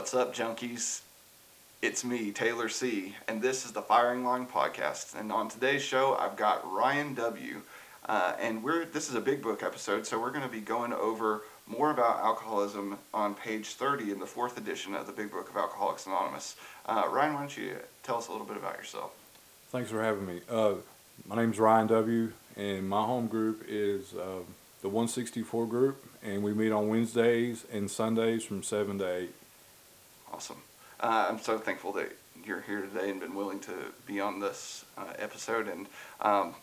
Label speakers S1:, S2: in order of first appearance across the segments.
S1: What's up, junkies? It's me, Taylor C., and this is the Firing Line Podcast. And on today's show, I've got Ryan W. Uh, and we're this is a big book episode, so we're going to be going over more about alcoholism on page 30 in the fourth edition of the Big Book of Alcoholics Anonymous. Uh, Ryan, why don't you tell us a little bit about yourself?
S2: Thanks for having me. Uh, my name's Ryan W. and my home group is uh, the 164 group, and we meet on Wednesdays and Sundays from 7 to 8.
S1: Awesome. Uh, I'm so thankful that you're here today and been willing to be on this uh, episode. And um,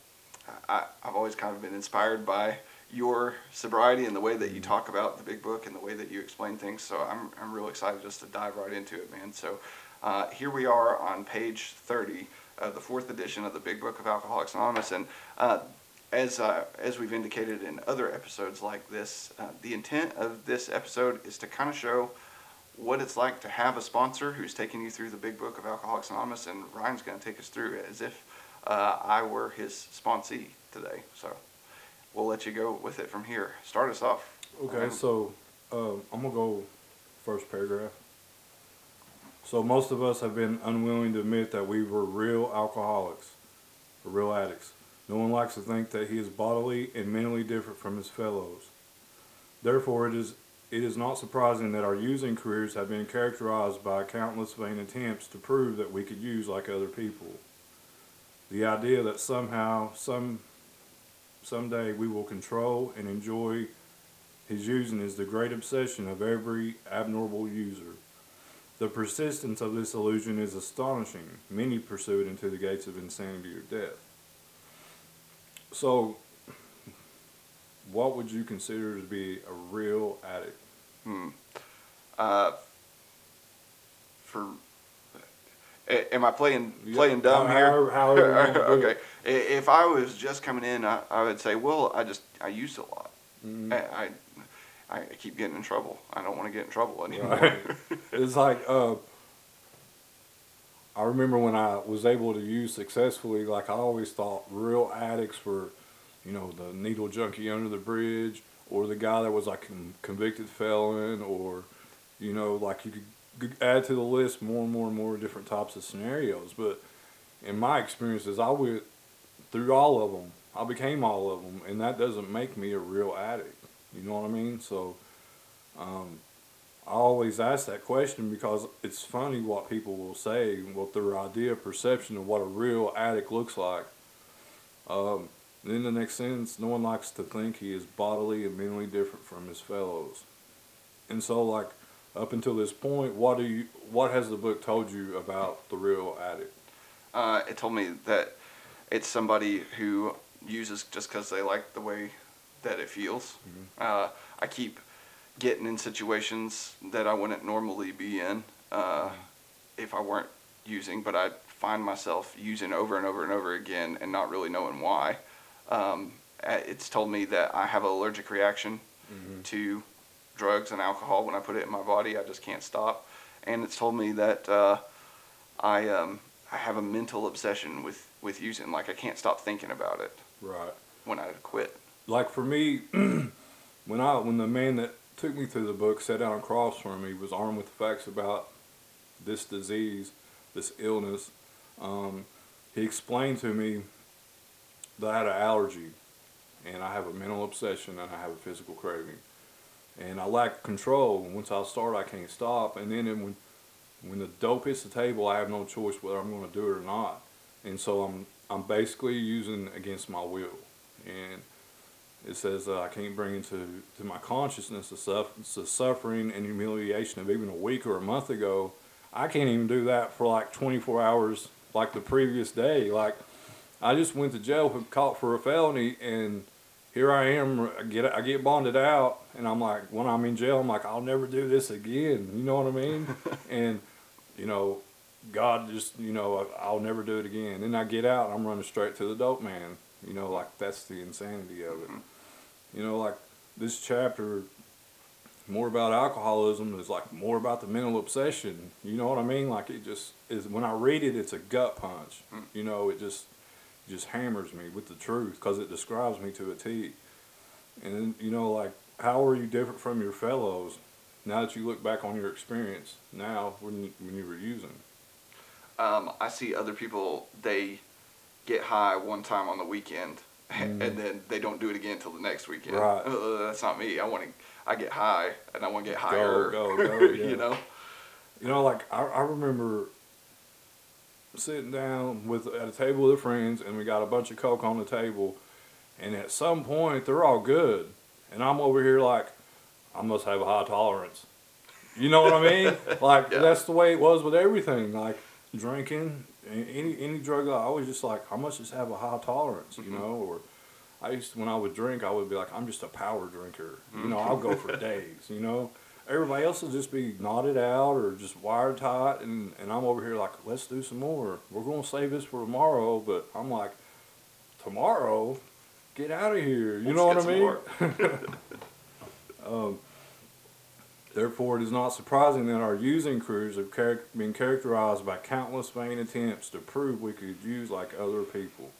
S1: I, I've always kind of been inspired by your sobriety and the way that you talk about the big book and the way that you explain things. So I'm, I'm real excited just to dive right into it, man. So uh, here we are on page 30, of the fourth edition of the Big Book of Alcoholics Anonymous. And uh, as, uh, as we've indicated in other episodes like this, uh, the intent of this episode is to kind of show what it's like to have a sponsor who's taking you through the Big Book of Alcoholics Anonymous. And Ryan's going to take us through it as if uh, I were his sponsee today. So we'll let you go with it from here. Start us off.
S2: Okay,
S1: Um,
S2: so uh, I'm going to go first paragraph. So most of us have been unwilling to admit that we were real alcoholics, or real addicts. No one likes to think that he is bodily and mentally different from his fellows. Therefore, it is it is not surprising that our using careers have been characterized by countless vain attempts to prove that we could use like other people. The idea that somehow, some someday we will control and enjoy his using is the great obsession of every abnormal user. The persistence of this illusion is astonishing. Many pursue it into the gates of insanity or death. So, what would you consider to be a real addict?
S1: Hmm. Uh, for am I playing playing dumb here?
S2: However- however you wanna
S1: okay. If I was just coming in, I, I would say, well, I just I used a lot.
S2: Mhm.
S1: I, I I keep getting in trouble. I don't want to get in trouble anymore.
S2: Right. It's like uh, I remember when I was able to use successfully. Like I always thought, real addicts were, you know, the needle junkie under the bridge, or the guy that was like a convicted felon, or, you know, like you could add to the list more and more and more different types of scenarios. But in my experiences, I went through all of them. I became all of them, and that doesn't make me a real addict. You know what I mean? So. Um, I always ask that question because it's funny what people will say, what their idea, perception of what a real addict looks like. Um, in the next sentence, no one likes to think he is bodily and mentally different from his fellows. And so, like, up until this point, what do you, what has the book told you about the real addict?
S1: uh, it told me that it's somebody who uses just because they like the way that it feels. Uh, I keep getting in situations that I wouldn't normally be in uh, if I weren't using, but I find myself using over and over and over again and not really knowing why. Um, uh, it's told me that I have an allergic reaction to drugs and alcohol when I put it in my body. I just can't stop. And it's told me that uh, I um, I have a mental obsession with, with using. Like I can't stop thinking about it
S2: Right.
S1: when I quit.
S2: like for me, when I when the man that took me through the book sat down across from me was armed with the facts about this disease, this illness, um, he explained to me I had an allergy, and I have a mental obsession, and I have a physical craving, and I lack control. And Once I start, I can't stop, and then when when the dope hits the table, I have no choice whether I'm going to do it or not, and so I'm I'm basically using against my will, and it says uh, I can't bring into to my consciousness the, suff- the suffering and humiliation of even a week or a month ago. I can't even do that for like 24 hours, like the previous day. Like I just went to jail for caught for a felony, and here I am. I get I get bonded out, and I'm like, when I'm in jail, I'm like, I'll never do this again. You know what I mean? and you know, God just you know I'll never do it again. Then I get out, and I'm running straight to the dope man. You know, like that's the insanity of it. You know, like this chapter, more about alcoholism is like more about the mental obsession. You know what I mean? Like it just is. When I read it, it's a gut punch.
S1: Mm.
S2: You know, it just just hammers me with the truth because it describes me to a T. And then, you know, like how are you different from your fellows? now that you look back on your experience now when you, when you were using?
S1: Um, I see other people they get high one time on the weekend and then they don't do it again until the next weekend.
S2: Right.
S1: Uh, that's not me. I want to. I get high and I want to get higher.
S2: go, go, yeah.
S1: you know.
S2: You know, like I, I remember sitting down with at a table with friends, and we got a bunch of coke on the table, and at some point they're all good, and I'm over here like I must have a high tolerance. You know what I mean? Like
S1: Yeah.
S2: that's the way it was with everything. Like drinking, any any drug. I was just like I must just have a high tolerance. You
S1: Mhm.
S2: know, or I used to, when I would drink, I would be like I'm just a power drinker. You know, I'll go for days. You know everybody else will just be knotted out or just wired tight and, and I'm over here like, let's do some more. We're gonna save this for tomorrow, but I'm like, tomorrow? Get out of here. You
S1: Let's
S2: know what I mean? um, therefore, it is not surprising that our using crews have char- been characterized by countless vain attempts to prove we could use like other people.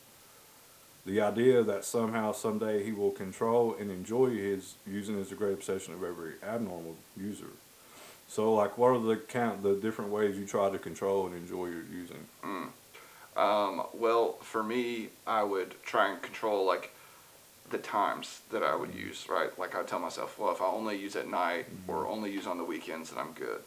S2: The idea that somehow someday he will control and enjoy his using is a great obsession of every abnormal user. So, like, what are the count the different ways you try to control and enjoy your using?
S1: Um, well, for me, I would try and control like the times that I would use. Right, like I tell myself, well, if I only use at night or only use on the weekends, then I'm good.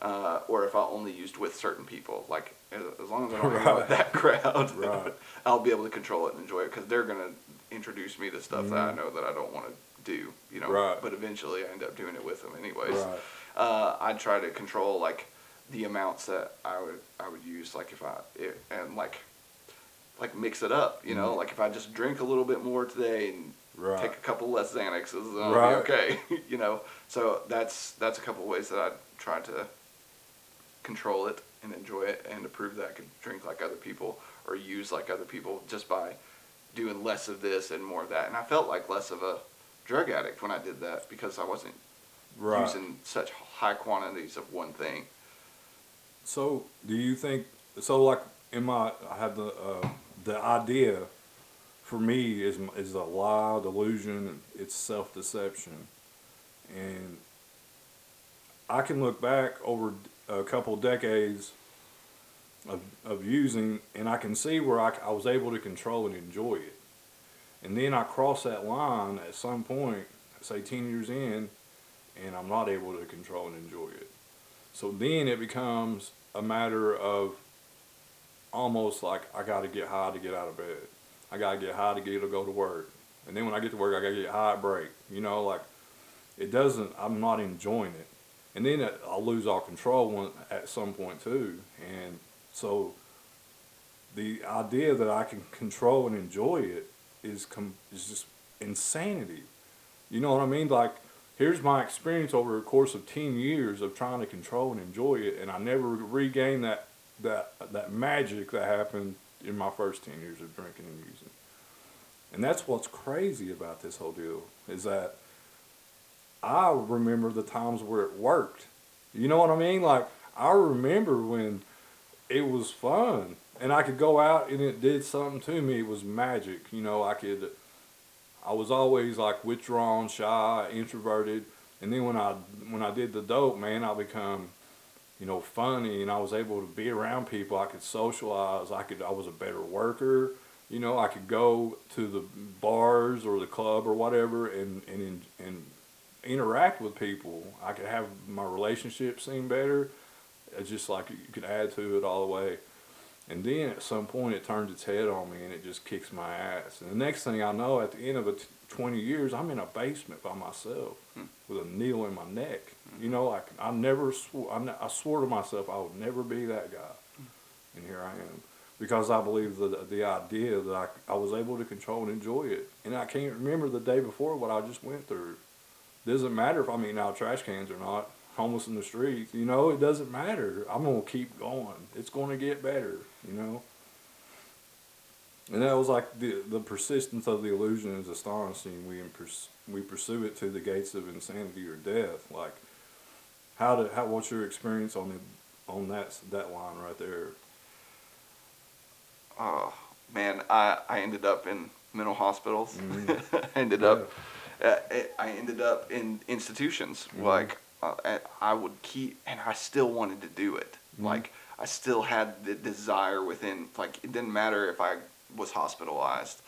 S1: Uh, or if I only used with certain people, like as, long as I don't hang out with that crowd,
S2: Right.
S1: I'll be able to control it and enjoy it because they're gonna introduce me to stuff that I
S2: Mhm.
S1: know that I don't want to do. You know,
S2: Right.
S1: but eventually I end up doing it with them anyways
S2: Right.
S1: uh, I'd try to control like the amounts that I would I would use like if I it, and like like mix it up you know
S2: Mhm.
S1: like if I just drink a little bit more today and
S2: Right.
S1: take a couple less Xanaxes I'll
S2: Right.
S1: be okay you know so that's that's a couple ways that I try to control it and enjoy it and to prove that I could drink like other people or use like other people just by doing less of this and more of that and I felt like less of a drug addict when I did that because I wasn't
S2: Right.
S1: using such high quantities of one thing.
S2: So, do you think so? Like in my, I have the uh, the idea for me is is a lie, delusion. It's self deception, and I can look back over a couple decades of of using, and I can see where I, I was able to control and enjoy it, and then I cross that line at some point, say ten years in, and I'm not able to control and enjoy it. So then it becomes a matter of almost like I got to get high to get out of bed. I got to get high to get to go to work. And then when I get to work, I got to get high at break. You know, like it doesn't, I'm not enjoying it. And then I'll lose all control at some point too. And so the idea that I can control and enjoy it is, com- is just insanity. You know what I mean? Like, here's my experience over a course of 10 years of trying to control and enjoy it, and I never regained that, that, that magic that happened in my first 10 years of drinking and using. And that's what's crazy about this whole deal is that I remember the times where it worked. You know what I mean? Like, I remember when it was fun and I could go out and it did something to me. It was magic. You know, I could, I was always like withdrawn, shy, introverted. And then when I, when I did the dope, man, I become, you know, funny and I was able to be around people. I could socialize. I could, I was a better worker. You know, I could go to the bars or the club or whatever and, and, and interact with people. I could have my relationship seem better. It's just like you could add to it all the way. And then at some point it turns its head on me and it just kicks my ass. And the next thing I know, at the end of a t- 20 years, I'm in a basement by myself hmm. with a needle in my neck. Hmm. You know, like I never swore, I, ne- I swore to myself I would never be that guy. Hmm. And here I am. Because I believe the, the idea that I, I was able to control and enjoy it. And I can't remember the day before what I just went through. Doesn't matter if I'm eating out of trash cans or not, homeless in the streets. You know, it doesn't matter. I'm gonna keep going. It's gonna get better. You know. And that was like the the persistence of the illusion is astonishing. We pers- we pursue it to the gates of insanity or death. Like, how did how what's your experience on the on that that line right there?
S1: Oh man, I, I ended up in mental hospitals.
S2: Mhm.
S1: I ended up uh, I ended up in institutions
S2: Mhm.
S1: like uh, I would keep, and I still wanted to do it.
S2: Mhm.
S1: Like I still had the desire within. Like it didn't matter if I was hospitalized.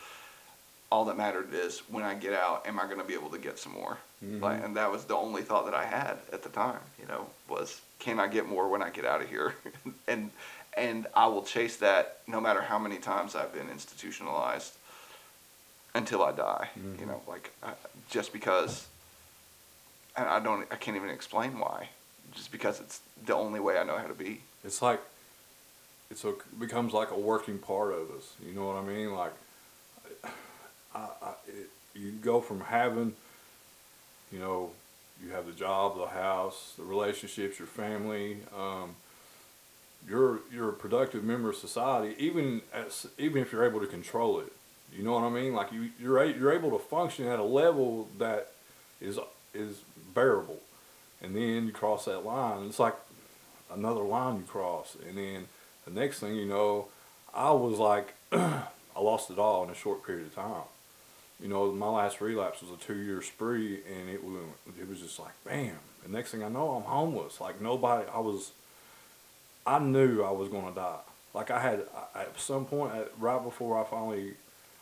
S1: All that mattered is when I get out, am I going to be able to get some more?
S2: Mhm.
S1: Like, and that was the only thought that I had at the time. You know, was can I get more when I get out of here? and and I will chase that no matter how many times I've been institutionalized until I die.
S2: Mhm.
S1: You know, like I, just because. And I don't, I can't even explain why. Just because it's the only way I know how to be.
S2: It's like it's a it becomes like a working part of us. You know what I mean? Like I, I it, you go from having, you know, you have the job, the house, the relationships, your family. Um, you're you're a productive member of society, even as even if you're able to control it. You know what I mean? Like you you're you're able to function at a level that is is bearable, and then you cross that line. It's like another line you cross, and then the next thing you know, I was like, I lost it all in a short period of time. You know, my last relapse was a two-year spree, and it was it was just like bam. The next thing I know, I'm homeless. Like nobody, I was. I knew I was gonna die. Like I had at some point, right before I finally,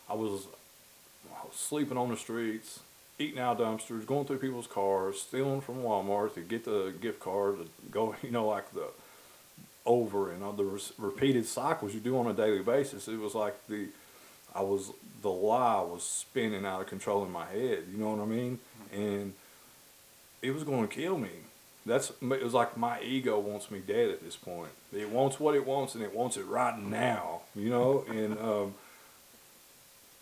S2: I was, sleeping on the streets, eating out dumpsters, going through people's cars, stealing from Walmart to get the gift card to go. You know, like the over and the re- repeated cycles you do on a daily basis. It was like the, I was the lie was spinning out of control in my head. You know what I mean? And it was going to kill me. That's it was like my ego wants me dead at this point. It wants what it wants and it wants it right now. You know, and um,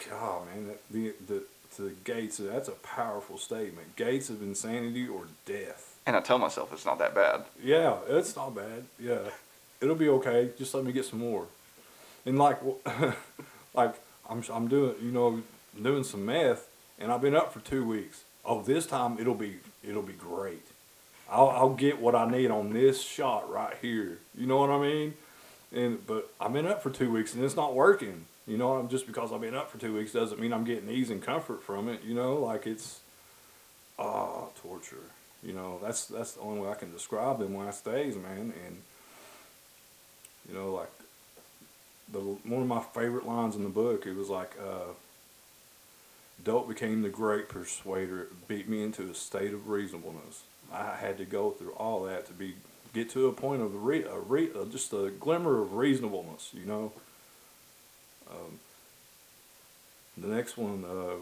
S2: God, man, that, the the to the gates. That's a powerful statement. Gates of insanity or death.
S1: And I tell myself it's not that bad.
S2: Yeah, it's not bad. Yeah, it'll be okay. Just let me get some more. And like, like I'm I'm doing you know doing some meth, and I've been up for two weeks. Oh, this time it'll be it'll be great. I'll I'll get what I need on this shot right here. You know what I mean? And but I've been up for two weeks and it's not working. You know, just because I've been up for two weeks doesn't mean I'm getting ease and comfort from it. You know, like it's ah torture. You know, that's that's the only way I can describe them last days, man. And you know, like the one of my favorite lines in the book, it was like, uh, "Dope became the great persuader. It beat me into a state of reasonableness. I had to go through all that to be get to a point of re, a re, just a glimmer of reasonableness. You know." Um, the next one, uh,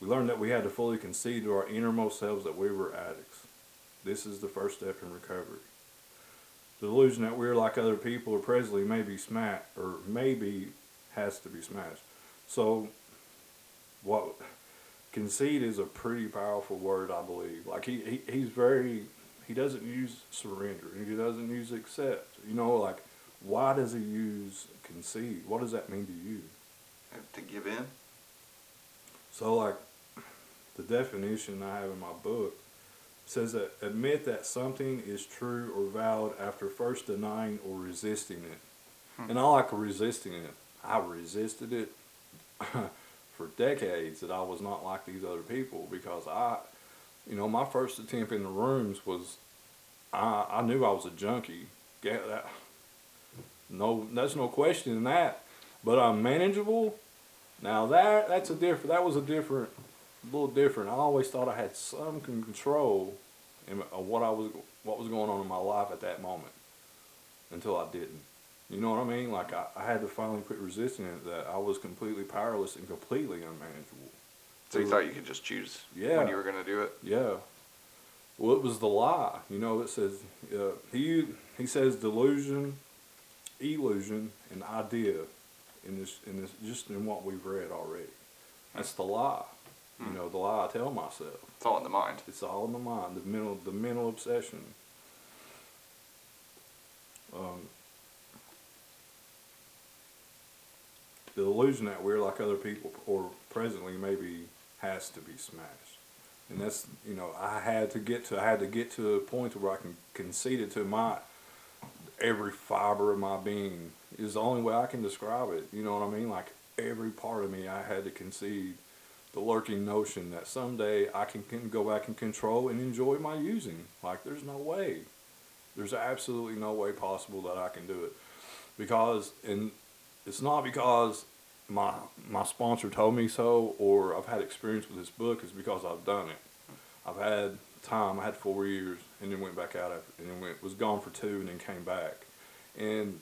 S2: we learned that we had to fully concede to our innermost selves that we were addicts. This is the first step in recovery. The delusion that we're like other people or presently may be smashed, or maybe has to be smashed. So, what concede is a pretty powerful word, I believe. Like he, he he's very he doesn't use surrender. He doesn't use accept. You know, like why does he use concede? What does that mean to you?
S1: To give in.
S2: So, like, the definition I have in my book says that admit that something is true or valid after first denying or resisting it.
S1: Hmm.
S2: And I like resisting it. I resisted it for decades that I was not like these other people because I, you know, my first attempt in the rooms was I, I knew I was a junkie. That, no, that's no question in that. But I'm manageable. Now that that's a different. That was a different, a little different. I always thought I had some control in of what I was, what was going on in my life at that moment, until I didn't. You know what I mean? Like I, I had to finally quit resisting it. That I was completely powerless and completely unmanageable.
S1: So you thought you could just choose
S2: Yeah.
S1: when you were going to do it.
S2: Yeah. Well, it was the lie. You know, it says uh, he he says delusion, illusion, and idea in this in this just in what we've read already. That's the lie. You
S1: Hmm.
S2: know, the lie I tell myself.
S1: It's all in the mind.
S2: It's all in the mind, the mental the mental obsession. Um, the illusion that we're like other people or presently maybe has to be smashed. And that's you know, I had to get to I had to get to a point where I can concede it to my every fiber of my being is the only way I can describe it. You know what I mean? Like every part of me I had to concede the lurking notion that someday I can, can go back and control and enjoy my using. Like, there's no way. There's absolutely no way possible that I can do it. Because, and it's not because my my sponsor told me so or I've had experience with this book, it's because I've done it. I've had time, I had four years and then went back out after, and then went, was gone for two and then came back. And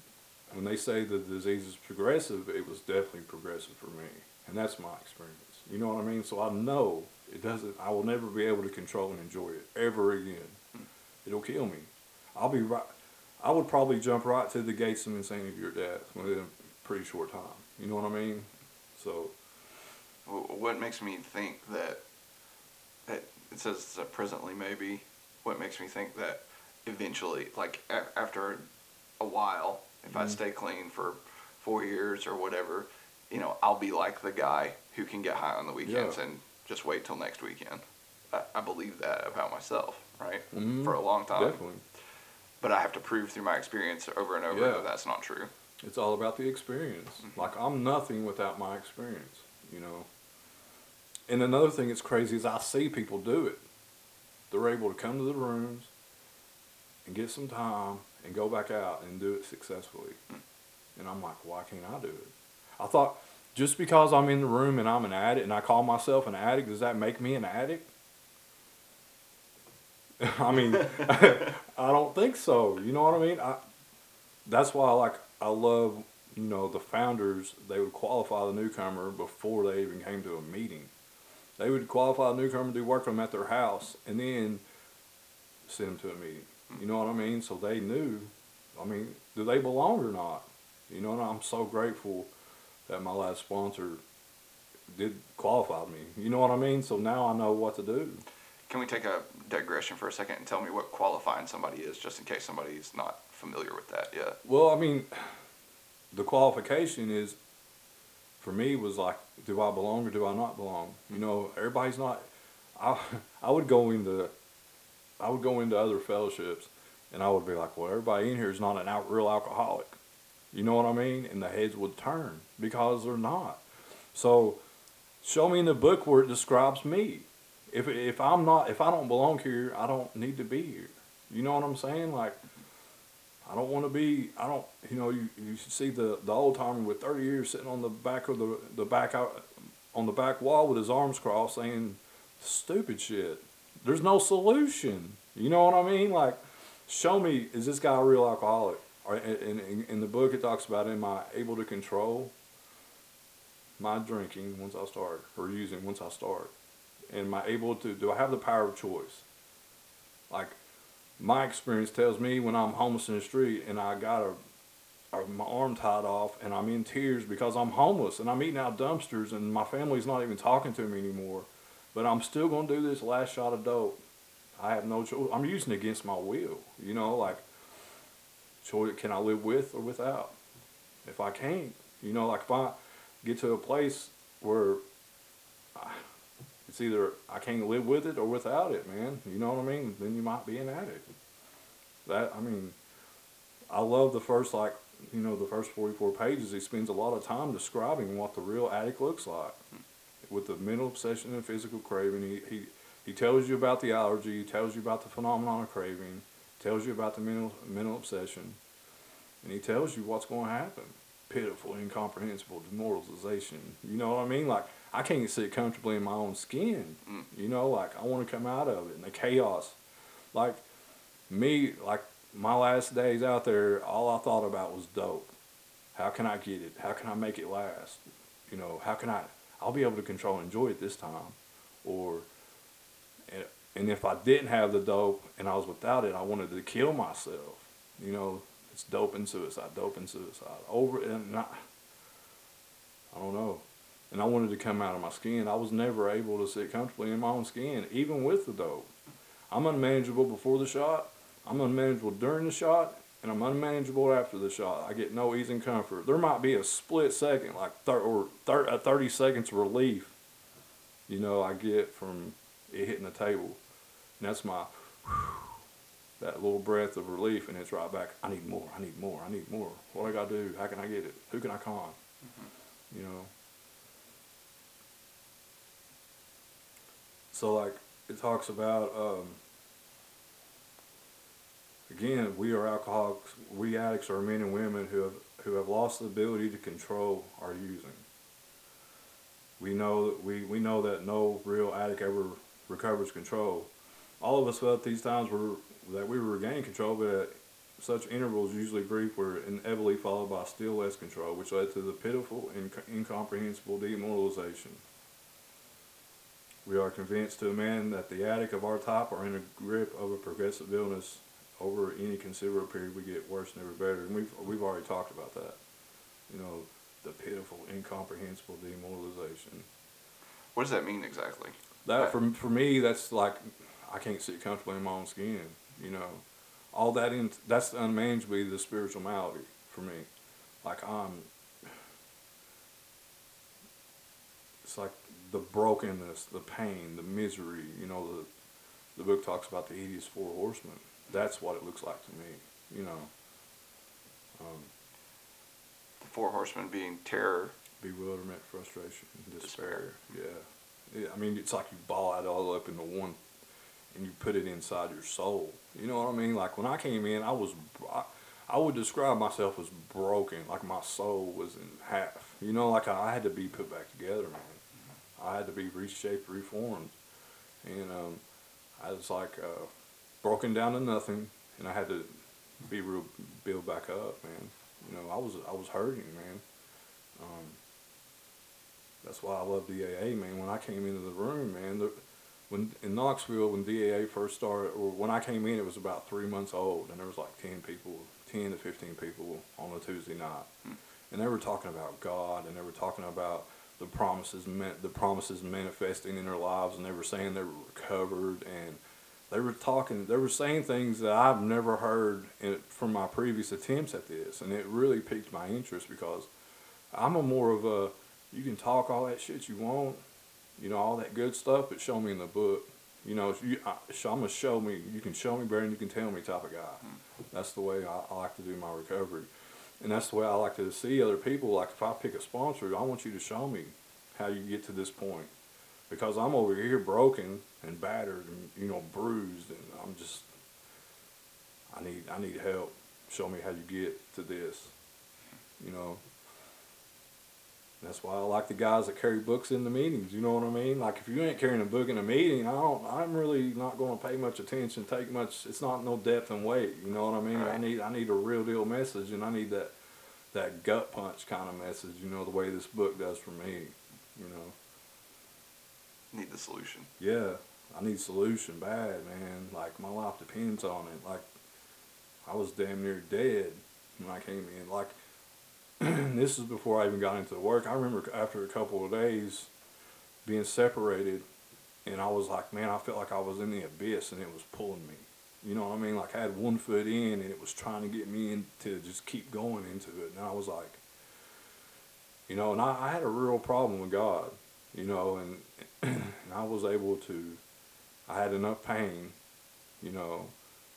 S2: when they say the disease is progressive, it was definitely progressive for me. And that's my experience. You know what I mean? So I know it doesn't, I will never be able to control and enjoy it ever again. It'll kill me. I'll be right, I would probably jump right to the gates of insanity or death within a pretty short time. You know what I mean? So,
S1: What makes me think that, that it says uh, presently maybe, what makes me think that eventually, like a- after a while, if I
S2: Mhm.
S1: stay clean for four years or whatever, you know, I'll be like the guy who can get high on the weekends
S2: Yeah.
S1: and just wait till next weekend. I, I believe that about myself, right?
S2: Mhm.
S1: For a long time.
S2: definitely.
S1: But I have to prove through my experience over and over
S2: Yeah.
S1: that that's not true.
S2: It's all about the experience. Like I'm nothing without my experience, you know. And another thing that's crazy is I see people do it. They're able to come to the rooms and get some time and go back out and do it successfully. And I'm like, why can't I do it? I thought just because I'm in the room and I'm an addict and I call myself an addict, does that make me an addict? I mean, I don't think so. You know what I mean? I, that's why like I love you know the founders they would qualify the newcomer before they even came to a meeting. They would qualify a newcomer, do work on them at their house, and then send them to a meeting. You know what I mean? So they knew. I mean, do they belong or not? You know, and I'm so grateful that my last sponsor did qualify me. You know what I mean? So now I know what to do.
S1: Can we take a digression for a second and tell me what qualifying somebody is, just in case somebody's not familiar with that yet?
S2: Well, I mean, the qualification is for me was like, do I belong or do I not belong? You know, everybody's not. I I would go into, I would go into other fellowships, and I would be like, well, everybody in here is not an out, real alcoholic. You know what I mean? And the heads would turn because they're not. So, show me in the book where it describes me. If if I'm not, if I don't belong here, I don't need to be here. You know what I'm saying? Like, I don't want to be. I don't. You know, you, you see the the old timer with 30 years sitting on the back of the the back out on the back wall with his arms crossed, saying stupid shit. There's no solution. You know what I mean? Like, show me. Is this guy a real alcoholic? In, in, in the book, it talks about am I able to control my drinking once I start, or using once I start? Am I able to? Do I have the power of choice? Like, my experience tells me when I'm homeless in the street and I got a, a my arm tied off and I'm in tears because I'm homeless and I'm eating out dumpsters and my family's not even talking to me anymore, but I'm still gonna do this last shot of dope. I have no choice. I'm using it against my will. You know, like, choice. Can I live with or without? If I can't, you know, like if I get to a place where I, it's either I can't live with it or without it, man. You know what I mean? Then you might be an addict. That I mean, I love the first like you know the first forty four pages. He spends a lot of time describing what the real addict looks like, with the mental obsession and physical craving. He he he tells you about the allergy. He tells you about the phenomenon of craving. Tells you about the mental mental obsession, and he tells you what's going to happen. Pitiful, incomprehensible demoralization. You know what I mean? Like I can't sit comfortably in my own skin.
S1: Mm.
S2: You know, like I want to come out of it and the chaos. Like me, like my last days out there, all I thought about was dope. How can I get it? How can I make it last? You know, how can I? I'll be able to control and enjoy it this time, or and, if I didn't have the dope and I was without it, I wanted to kill myself. You know, it's dope and suicide, dope and suicide. Over and I, I don't know. And I wanted to come out of my skin. I was never able to sit comfortably in my own skin, even with the dope. I'm unmanageable before the shot. I'm unmanageable during the shot, and I'm unmanageable after the shot. I get no ease and comfort. There might be a split second, like thir- or thir- a 30 seconds relief, you know, I get from it hitting the table. And that's my, that little breath of relief, and it's right back. I need more. I need more. I need more. What I got to do? How can I get it? Who can I con? Mm-hmm. You know. So like it talks about um, again we are alcoholics we addicts are men and women who have who have lost the ability to control our using. We know that we, we know that no real addict ever recovers control. All of us felt these times were that we were regaining control but at such intervals usually brief were inevitably followed by still less control which led to the pitiful and incomprehensible demoralization we are convinced to a man that the attic of our type are in the grip of a progressive illness. Over any considerable period, we get worse, never better. And we've we've already talked about that. You know, the pitiful, incomprehensible demoralization.
S1: What does that mean exactly?
S2: That for for me, that's like I can't sit comfortably in my own skin. You know, all that in that's unmanageably the spiritual malady for me. Like I'm. It's like the brokenness, the pain, the misery. You know, the the book talks about the hideous four horsemen. That's what it looks like to me. You know, um,
S1: The four horsemen being terror,
S2: bewilderment, frustration, despair.
S1: Despair.
S2: Yeah. yeah. I mean, it's like you ball it all up into one, and you put it inside your soul. You know what I mean? Like when I came in, I was, I, I would describe myself as broken. Like my soul was in half. You know, like I had to be put back together, man. I had to be reshaped, reformed, and um, I was like uh, broken down to nothing, and I had to be real, build back up, man. You know, I was I was hurting, man. Um, that's why I love DAA, man. When I came into the room, man, the, when in Knoxville, when DAA first started, or when I came in, it was about three months old, and there was like ten people, ten to fifteen people on a Tuesday night, and they were talking about God, and they were talking about the promises meant the promises manifesting in their lives, and they were saying they were recovered, and they were talking, they were saying things that I've never heard in, from my previous attempts at this, and it really piqued my interest because I'm a more of a you can talk all that shit you want, you know, all that good stuff, but show me in the book. You know, you, I, I'm gonna show me. You can show me better you can tell me, type of guy. Hmm. That's the way I, I like to do my recovery, and that's the way I like to see other people. Like if I pick a sponsor, I want you to show me how you get to this point, because I'm over here broken and battered and you know bruised, and I'm just. I need I need help. Show me how you get to this, you know. That's why I like the guys that carry books in the meetings. You know what I mean? Like if you ain't carrying a book in a meeting, I don't. I'm really not going to pay much attention. Take much. It's not no depth and weight. You know what I mean? I need. I need a real deal message, and I need that that gut punch kind of message. You know the way this book does for me. You know.
S1: need the solution.
S2: Yeah, I need solution bad, man. Like my life depends on it. Like I was damn near dead when I came in. Like this is before I even got into the work. I remember after a couple of days being separated, and I was like, man, I felt like I was in the abyss and it was pulling me. You know what I mean? Like I had one foot in and it was trying to get me in to just keep going into it. And I was like, you know, and I, I had a real problem with God, you know, and, and I was able to, I had enough pain, you know,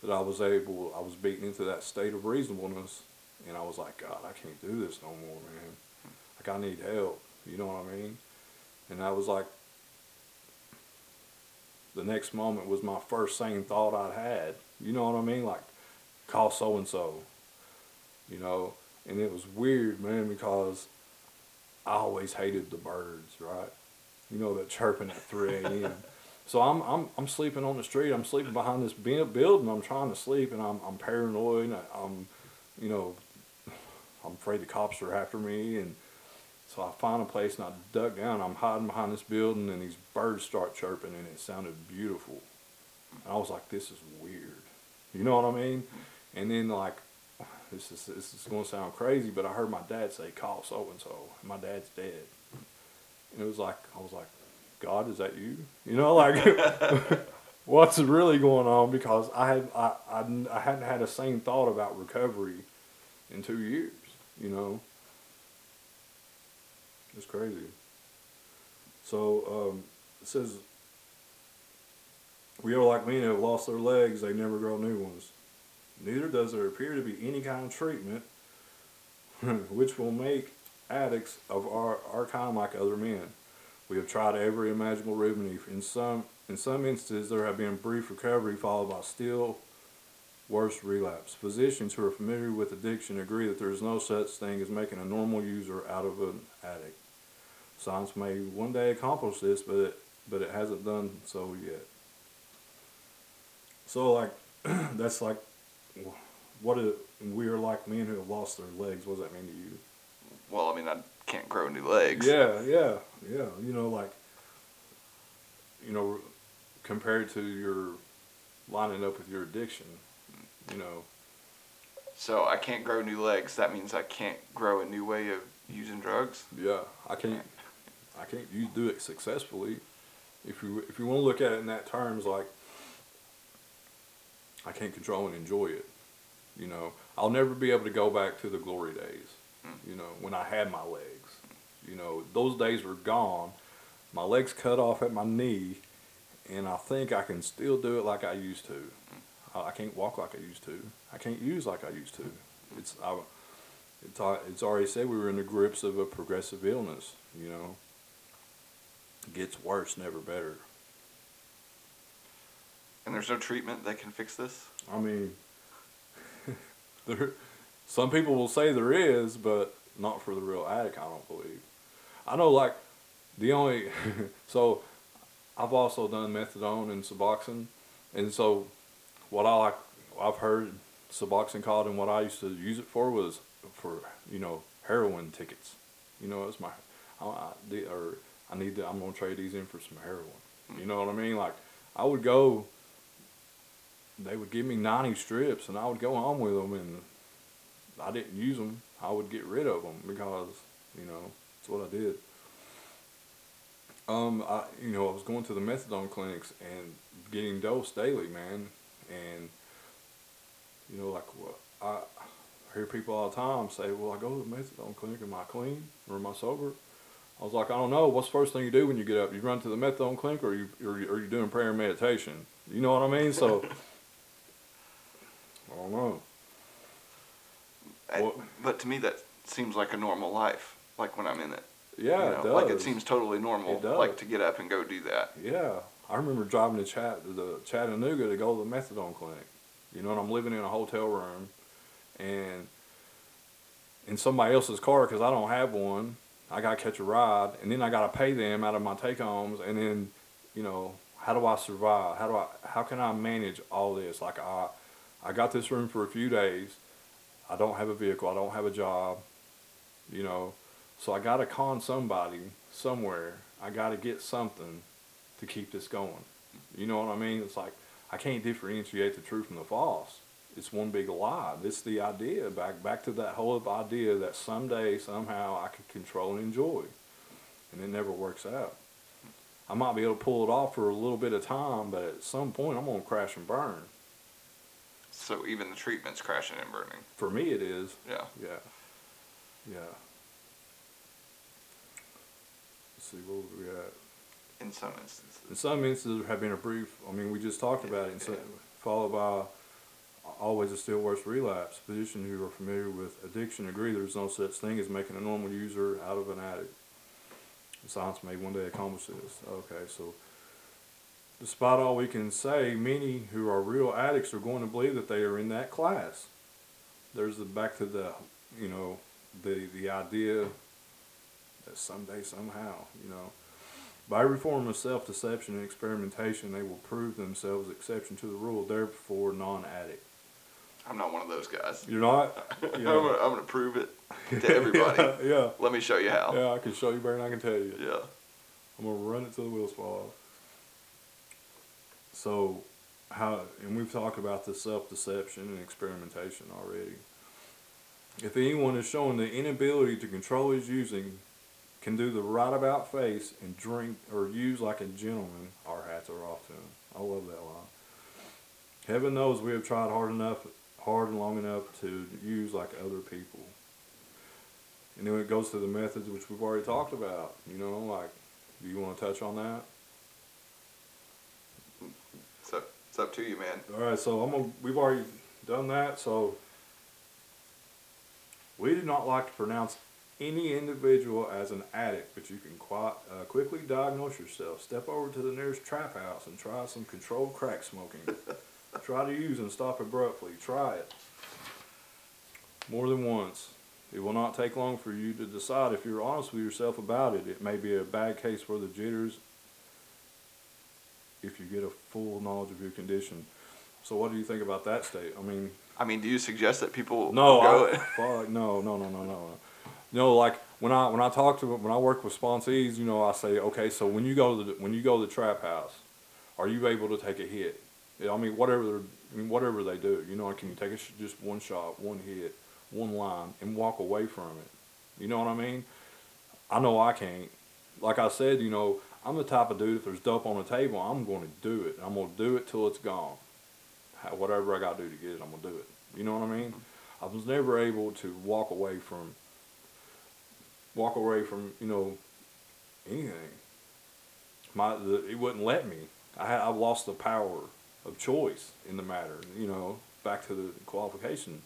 S2: that I was able, I was beaten into that state of reasonableness. And I was like, God, I can't do this no more, man. Like, I need help. You know what I mean? And I was like, the next moment was my first sane thought I'd had. You know what I mean? Like, call so and so. You know? And it was weird, man, because I always hated the birds, right? You know, that chirping at 3 a.m. so I'm, I'm, I'm sleeping on the street. I'm sleeping behind this bu- building. I'm trying to sleep, and I'm, I'm paranoid. and I'm, you know, afraid the cops are after me. And so I find a place and I duck down. I'm hiding behind this building, and these birds start chirping, and it sounded beautiful. And I was like, this is weird. You know what I mean? And then, like, this is, this is going to sound crazy, but I heard my dad say, call so and so. and My dad's dead. And it was like, I was like, God, is that you? You know, like, what's really going on? Because I had, I, I, I hadn't had a sane thought about recovery in two years, you know? It's crazy. So, um, it says, we are like men who have lost their legs, they never grow new ones. Neither does there appear to be any kind of treatment which will make addicts of our, our kind like other men. We have tried every imaginable remedy. In some In some instances, there have been brief recovery followed by still worse relapse. Physicians who are familiar with addiction agree that there is no such thing as making a normal user out of an addict. Science may one day accomplish this, but it, but it hasn't done so yet. So, like, that's like, what it, we are like men who have lost their legs. What does that mean to you?
S1: Well, I mean, I can't grow new legs.
S2: Yeah, yeah, yeah. You know, like, you know, compared to your lining up with your addiction, you know,
S1: So I can't grow new legs. That means I can't grow a new way of using drugs.
S2: yeah, I can't, I can't. You do it successfully, if you if you want to look at it in that terms, like, I can't control and enjoy it. You know, I'll never be able to go back to the glory days. Hmm. You know, when I had my legs. You know, those days are gone. My legs cut off at my knee, and I think I can still do it like I used to. I I can't walk like I used to. I can't use like I used to. It's I, it's it's already said we were in the grips of a progressive illness. You know, it gets worse, never better.
S1: And there's no treatment that can fix this.
S2: I mean, there, some people will say there is, but not for the real addict. I don't believe. I know, like, the only so I've also done methadone and Suboxone, and so what I like, I've heard Suboxone called, and what I used to use it for was for you know heroin tickets. You know, it's my, I, I or I need to. I'm gonna trade these in for some heroin. You know what I mean? Like, I would go they would give me 90 strips and I would go home with them and I didn't use them. I would get rid of them because, you know, that's what I did. Um, I, you know, I was going to the methadone clinics and getting dosed daily, man. And, you know, like, what I hear people all the time say, well, I go to the methadone clinic. Am I clean or am I sober? I was like, I don't know. What's the first thing you do when you get up? You run to the methadone clinic or you, or you, or you doing prayer and meditation? You know what I mean? So, I don't know.
S1: And-
S2: Well-
S1: but to me, that seems like a normal life. Like when I'm in it.
S2: Yeah,
S1: you
S2: it
S1: know,
S2: does.
S1: Like it seems totally normal.
S2: It.
S1: Like to get up and go do that.
S2: Yeah, I remember driving to Chat the Chattanooga to go to the methadone clinic. You know, and I'm living in a hotel room, and in somebody else's car because I don't have one. I gotta catch a ride, and then I gotta pay them out of my take homes, and then, you know, how do I survive? How do I? How can I manage all this? Like I, I got this room for a few days. I don't have a vehicle. I don't have a job. You know, so I gotta con somebody somewhere. I gotta get something to keep this going. You know what I mean? It's like I can't differentiate the true from the false. It's one big lie. It's the idea back back to that whole idea that someday somehow I could control and enjoy, and it never works out. I might be able to pull it off for a little bit of time, but at some point I'm gonna crash and burn.
S1: So even the treatment's crashing and burning.
S2: For me, it is.
S1: Yeah.
S2: Yeah. Yeah. Let's see what we got.
S1: In some instances.
S2: In some instances, been a brief, I mean, we just talked about it, and so, followed by always a still worse relapse. Physicians who are familiar with addiction agree there's no such thing as making a normal user out of an addict. Science may one day accomplish this. Okay, so despite all we can say, many who are real addicts are going to believe that they are in that class. There's the back to the, you know, the the idea that someday, somehow, you know, by every form of self-deception and experimentation, they will prove themselves exception to the rule, therefore non-addict.
S1: I'm not one of those guys.
S2: You're not?
S1: I'm, gonna, I'm gonna prove it to everybody.
S2: yeah, yeah,
S1: Let me show you how.
S2: yeah, I can show you better than I can tell you.
S1: Yeah.
S2: I'm gonna run it till the wheels fall off. So, how? And we've talked about the self-deception and experimentation already. If anyone is showing the inability to control his using, can do the right about face and drink or use like a gentleman, our hats are off to him. I love that line. Heaven knows we have tried hard enough, hard and long enough to use like other people. And then it goes to the methods which we've already talked about. You know, like do you want to touch on that?
S1: So it's up to you, man.
S2: All right, so I'm gonna, we've already done that. So we do not like to pronounce any individual as an addict, but you can qui- uh, quickly diagnose yourself. Step over to the nearest trap house and try some controlled crack smoking. try to use and stop abruptly. Try it more than once. It will not take long for you to decide if you're honest with yourself about it. It may be a bad case for the jitters if you get a full knowledge of your condition. So, what do you think about that state? I mean,
S1: I mean, do you suggest that people
S2: no,
S1: go?
S2: I, fuck, no, no, no, no, no. No, like when I when I talk to when I work with sponsees, you know, I say, okay, so when you go to the when you go to the trap house, are you able to take a hit? I mean, whatever I mean, whatever they do, you know, can you take sh- just one shot, one hit, one line, and walk away from it? You know what I mean? I know I can't. Like I said, you know, I'm the type of dude. If there's dope on the table, I'm going to do it. I'm going to do it till it's gone. Whatever I got to do to get it, I'm going to do it. You know what I mean? I was never able to walk away from walk away from you know anything. My the, it wouldn't let me. I had I lost the power of choice in the matter. You know, back to the qualification.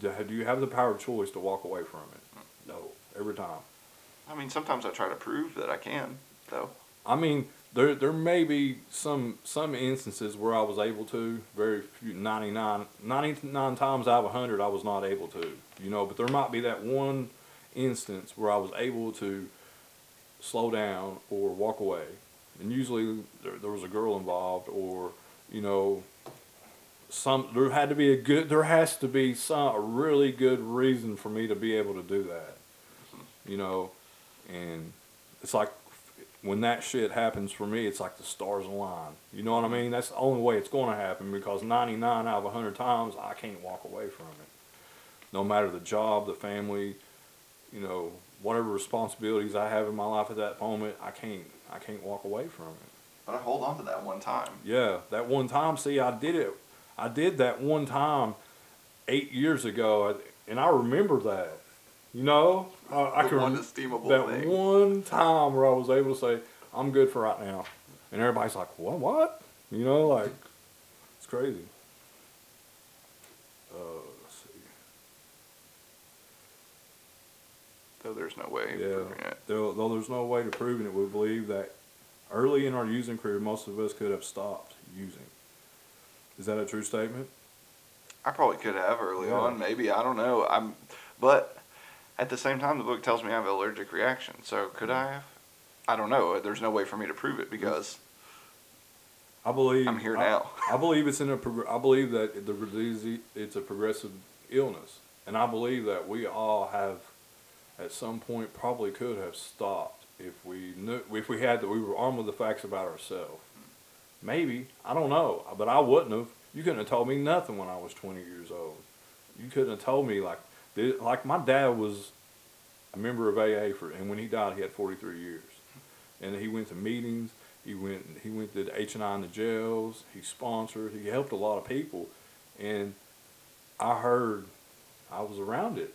S2: Do do you have the power of choice to walk away from it? No, every time.
S1: I mean, sometimes I try to prove that I can, though.
S2: I mean, there there may be some some instances where I was able to. Very few, 99, 99 times out of hundred, I was not able to. You know, but there might be that one instance where I was able to slow down or walk away, and usually there, there was a girl involved, or you know, some there had to be a good there has to be some a really good reason for me to be able to do that. You know, and it's like when that shit happens for me, it's like the stars align. You know what I mean? That's the only way it's going to happen because 99 out of 100 times I can't walk away from it. No matter the job, the family, you know, whatever responsibilities I have in my life at that moment, I can't I can't walk away from it.
S1: But I hold on to that one time.
S2: Yeah, that one time, see, I did it. I did that one time 8 years ago and I remember that. You know, I, I can
S1: one
S2: that
S1: thing.
S2: one time where I was able to say, I'm good for right now. And everybody's like, what, what? You know, like, it's crazy. Uh, let's see.
S1: Though there's no way
S2: Yeah.
S1: proving it.
S2: Though, though there's no way to prove it, we believe that early in our using career, most of us could have stopped using. Is that a true statement?
S1: I probably could have early
S2: Yeah.
S1: on, maybe I don't know. I'm, but at the same time, the book tells me I have an allergic reaction. So could mm. I have? I don't know. There's no way for me to prove it because
S2: I believe
S1: I'm here
S2: I-
S1: now.
S2: I believe it's in a. prog- I believe that the disease it's a progressive illness, and I believe that we all have, at some point, probably could have stopped if we knew if we had that we were armed with the facts about ourselves. Maybe I don't know, but I wouldn't have. You couldn't have told me nothing when I was 20 years old. You couldn't have told me like, like my dad was a member of AA for, and when he died, he had 43 years, and he went to meetings. He went he went to H and I in the jails. He sponsored. He helped a lot of people, and I heard I was around it,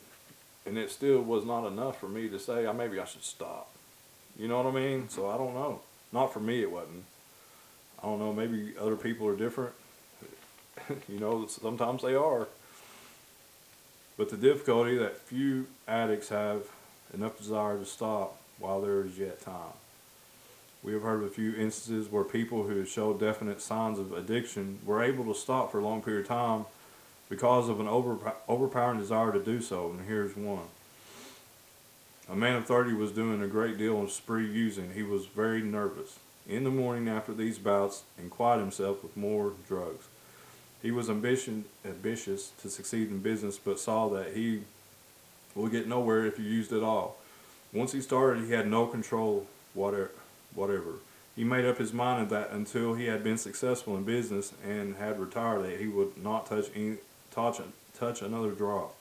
S2: and it still was not enough for me to say I maybe I should stop. You know what I mean? So I don't know. Not for me, it wasn't. I don't know. Maybe other people are different. you know, sometimes they are. But the difficulty that few addicts have enough desire to stop while there is yet time. We have heard of a few instances where people who showed definite signs of addiction were able to stop for a long period of time because of an over, overpowering desire to do so. And here's one. A man of 30 was doing a great deal of spree using. He was very nervous. In the morning after these bouts, and quiet himself with more drugs. He was ambition, ambitious to succeed in business, but saw that he would get nowhere if he used it all. Once he started, he had no control, whatever. whatever. He made up his mind that until he had been successful in business and had retired, that he would not touch any, touch, touch another drop.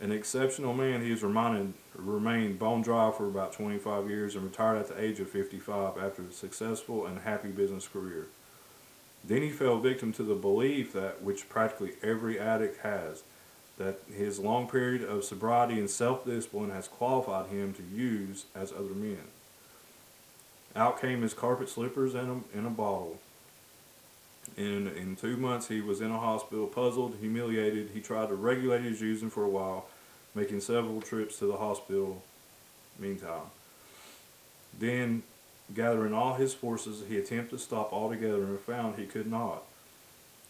S2: An exceptional man, he has remained bone dry for about 25 years and retired at the age of 55 after a successful and happy business career. Then he fell victim to the belief that, which practically every addict has, that his long period of sobriety and self-discipline has qualified him to use as other men. Out came his carpet slippers a, and a bottle. In, in two months, he was in a hospital, puzzled, humiliated. He tried to regulate his using for a while, making several trips to the hospital meantime. Then, gathering all his forces, he attempted to stop altogether and found he could not.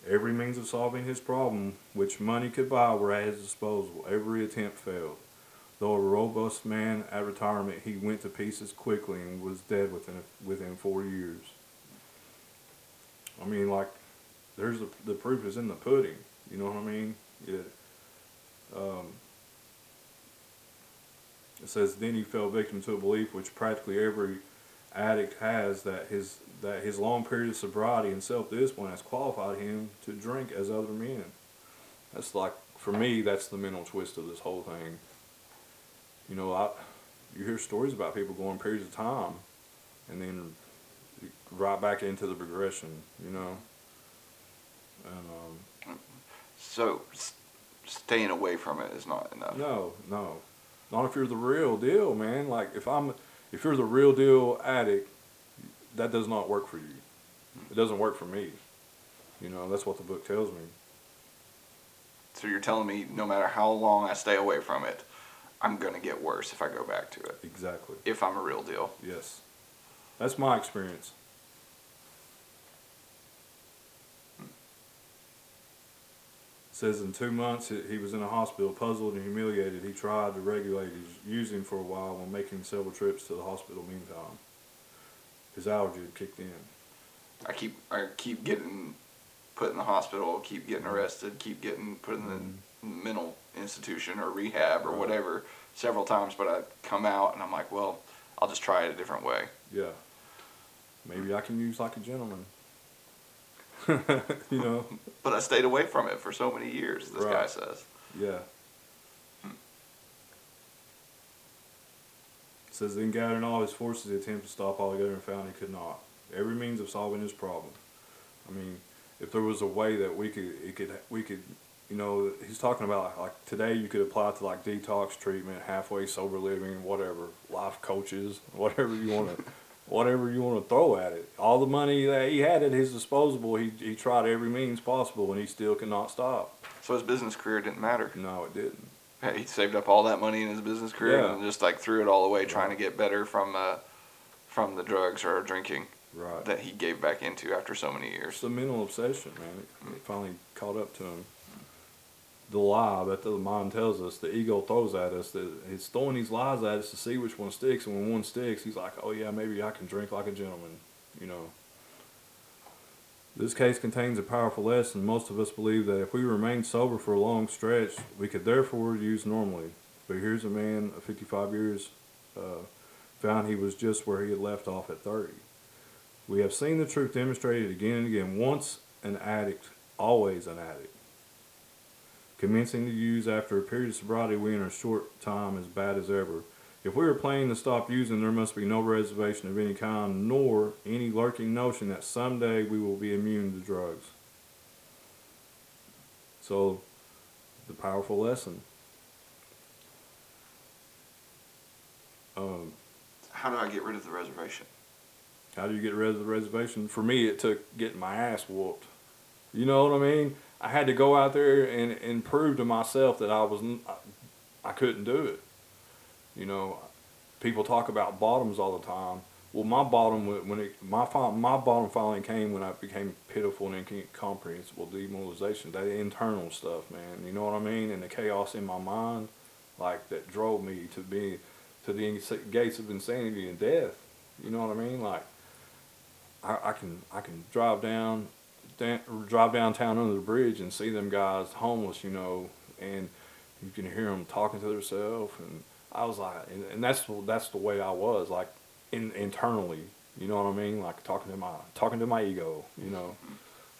S2: Every means of solving his problem, which money could buy, were at his disposal. Every attempt failed. Though a robust man at retirement, he went to pieces quickly and was dead within within four years. I mean, like, there's the the proof is in the pudding. You know what I mean? It, um, it says then he fell victim to a belief which practically every addict has that his that his long period of sobriety and self discipline has qualified him to drink as other men. That's like for me, that's the mental twist of this whole thing. You know, I you hear stories about people going periods of time, and then right back into the progression. You know, and um,
S1: So s- staying away from it is not enough.
S2: No, no, not if you're the real deal, man. Like if I'm, if you're the real deal addict, that does not work for you. It doesn't work for me. You know, that's what the book tells me.
S1: So you're telling me no matter how long I stay away from it, I'm gonna get worse if I go back to it.
S2: Exactly.
S1: If I'm a real deal.
S2: Yes, that's my experience. Says in two months he was in a hospital, puzzled and humiliated. He tried to regulate his using for a while while making several trips to the hospital. Meantime, his allergy had kicked in.
S1: I keep I keep getting put in the hospital, keep getting arrested, keep getting put in the mm-hmm. mental institution or rehab or
S2: Right.
S1: whatever several times, but I come out and I'm like, well, I'll just try it a different way.
S2: Yeah. Maybe I can use like a gentleman. you know?
S1: But I stayed away from it for so many years, this guy says.
S2: Yeah. Says then gathering all his forces, he attempted to stop altogether and found he could not. Every means of solving his problem. I mean, if there was a way that we could, it could, we could, you know, he's talking about like today you could apply to like detox treatment, halfway sober living, whatever, life coaches, whatever you want to, whatever you want to throw at it. All the money that he had at his disposal, he he tried every means possible, and he still could not stop.
S1: So his business career didn't matter.
S2: No, it didn't.
S1: He saved up all that money in his business career
S2: Yeah.
S1: and just like threw it all away trying to get better from uh, from the drugs or drinking
S2: Right.
S1: that he gave back into after so many years.
S2: It's the mental obsession, man. It, it finally caught up to him. The lie that the mind tells us, the ego throws at us, that it's throwing these lies at us to see which one sticks. And when one sticks, he's like, "Oh yeah, maybe I can drink like a gentleman," you know. This case contains a powerful lesson. Most of us believe that if we remain sober for a long stretch, we could therefore use normally. But here's a man of 55 years uh, found he was just where he had left off at 30. We have seen the truth demonstrated again and again. Once an addict, always an addict. Commencing to use after a period of sobriety, we in a short time as bad as ever. If we are planning to stop using, there must be no reservation of any kind, nor any lurking notion that someday we will be immune to drugs. So, the powerful lesson. Um,
S1: How do I get rid of the reservation?
S2: how do you get rid of the reservation? For me, it took getting my ass whooped. You know what I mean? I had to go out there and, and prove to myself that I was I, couldn't do it. You know, people talk about bottoms all the time. Well, my bottom when it my my bottom finally came when I became pitiful and incomprehensible demoralization. That internal stuff, man. You know what I mean? And the chaos in my mind, like that drove me to be to the gates of insanity and death. You know what I mean? Like I, I can I can drive down, drive downtown under the bridge and see them guys homeless, you know, and you can hear them talking to themselves, and I was like, and, and that's that's the way I was, like in internally, you know what I mean, like talking to my talking to my ego, you know,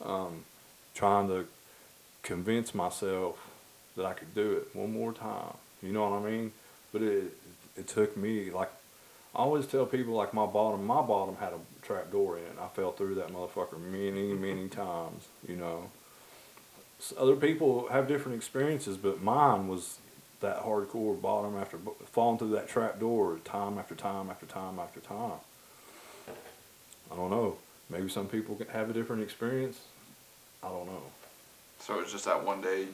S2: um, trying to convince myself that I could do it one more time, you know what I mean, but it it took me like I always tell people like my bottom, my bottom had a trap door in it. I fell through that motherfucker many, many times. You know, S other people have different experiences, but mine was that hardcore bottom after falling through that trap door time after time after time after time. I don't know. Maybe some people have a different experience. I don't know.
S1: So it was just that one day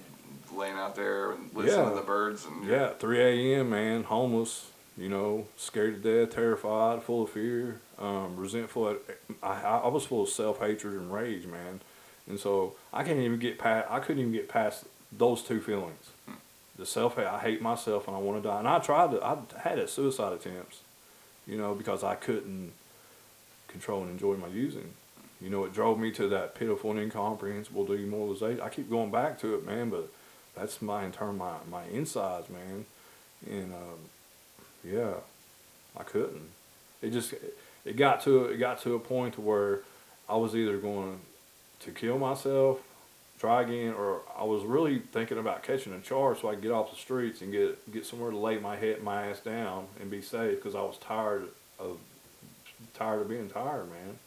S1: laying out there and listening
S2: Yeah.
S1: to the birds and
S2: Yeah, 3 a.m. man, homeless, you know, scared to death, terrified, full of fear, um, resentful. I, I I was full of self hatred and rage, man, and so I can't even get past. I couldn't even get past those two feelings. The self hate. I hate myself and I want to die. And I tried to. I had a suicide attempts, you know, because I couldn't control and enjoy my using. You know, it drove me to that pitiful and incomprehensible demoralization. I keep going back to it, man, but that's my internal, my, my insides, man. And, um, yeah, I couldn't. It just, it got to, it got to a point where I was either going to kill myself, try again, or I was really thinking about catching a charge so I could get off the streets and get, get somewhere to lay my head, my ass down and be safe because I was tired of, tired of being tired, man.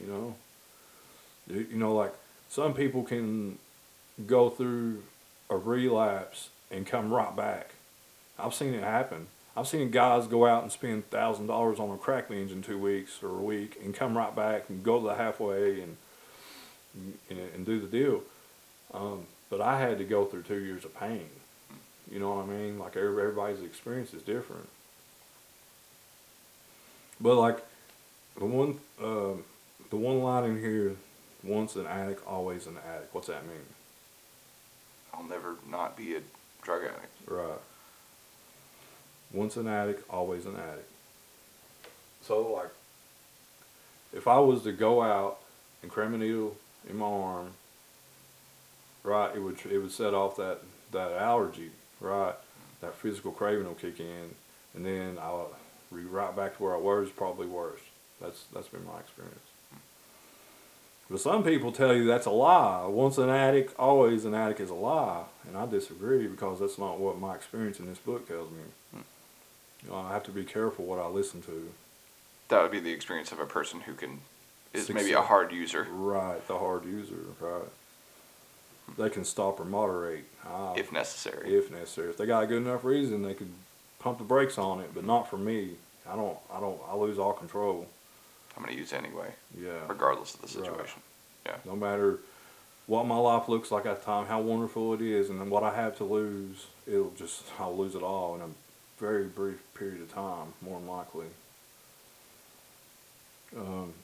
S2: You know, you know, like some people can go through a relapse and come right back. I've seen it happen. I've seen guys go out and spend thousand dollars on a crack binge in two weeks or a week and come right back and go to the halfway and and, and do the deal. Um, but I had to go through two years of pain. You know what I mean? Like everybody's experience is different. But like the one, uh, the one line in here, once an addict, always an addict. What's that mean?
S1: I'll never not be a drug addict.
S2: Right. Once an addict, always an addict. So like, if I was to go out and cram a needle in my arm, right, it would it would set off that that allergy, right, that physical craving will kick in, and then I'll be right back to where I was, probably worse. That's that's been my experience. But some people tell you that's a lie. Once an addict, always an addict is a lie, and I disagree because that's not what my experience in this book tells me. Hmm. I have to be careful what I listen to.
S1: That would be the experience of a person who can is maybe a hard user
S2: Right, the hard user, right? They can stop or moderate uh,
S1: if necessary.
S2: if necessary. If they got a good enough reason, they could pump the brakes on it, but not for me. I don't. I don't. I lose all control.
S1: I'm going to use anyway,
S2: Yeah.
S1: regardless of the
S2: Right.
S1: Yeah.
S2: No matter what my life looks like at the time, how wonderful it is, and then what I have to lose, it'll just I'll lose it all in a very brief period of time, more than likely. Um,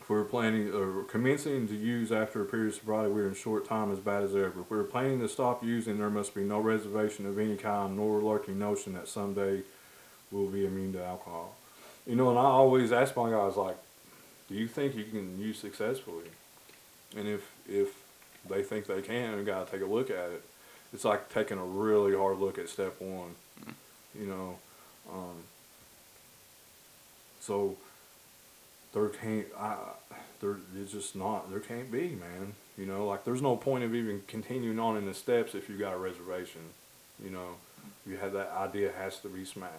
S2: if we were planning or commencing to use after a period of sobriety, we're in short time as bad as ever. If we are planning to stop using, there must be no reservation of any kind, nor lurking notion that someday we'll be immune to alcohol. You know, and I always ask my guys like, do you think you can use successfully? And if if they think they can, we gotta take a look at it. It's like taking a really hard look at step one. You know, um, so there can't I there it's just not there can't be man. You know, like there's no point of even continuing on in the steps if you got a reservation. You know, you have that idea has to be smashed.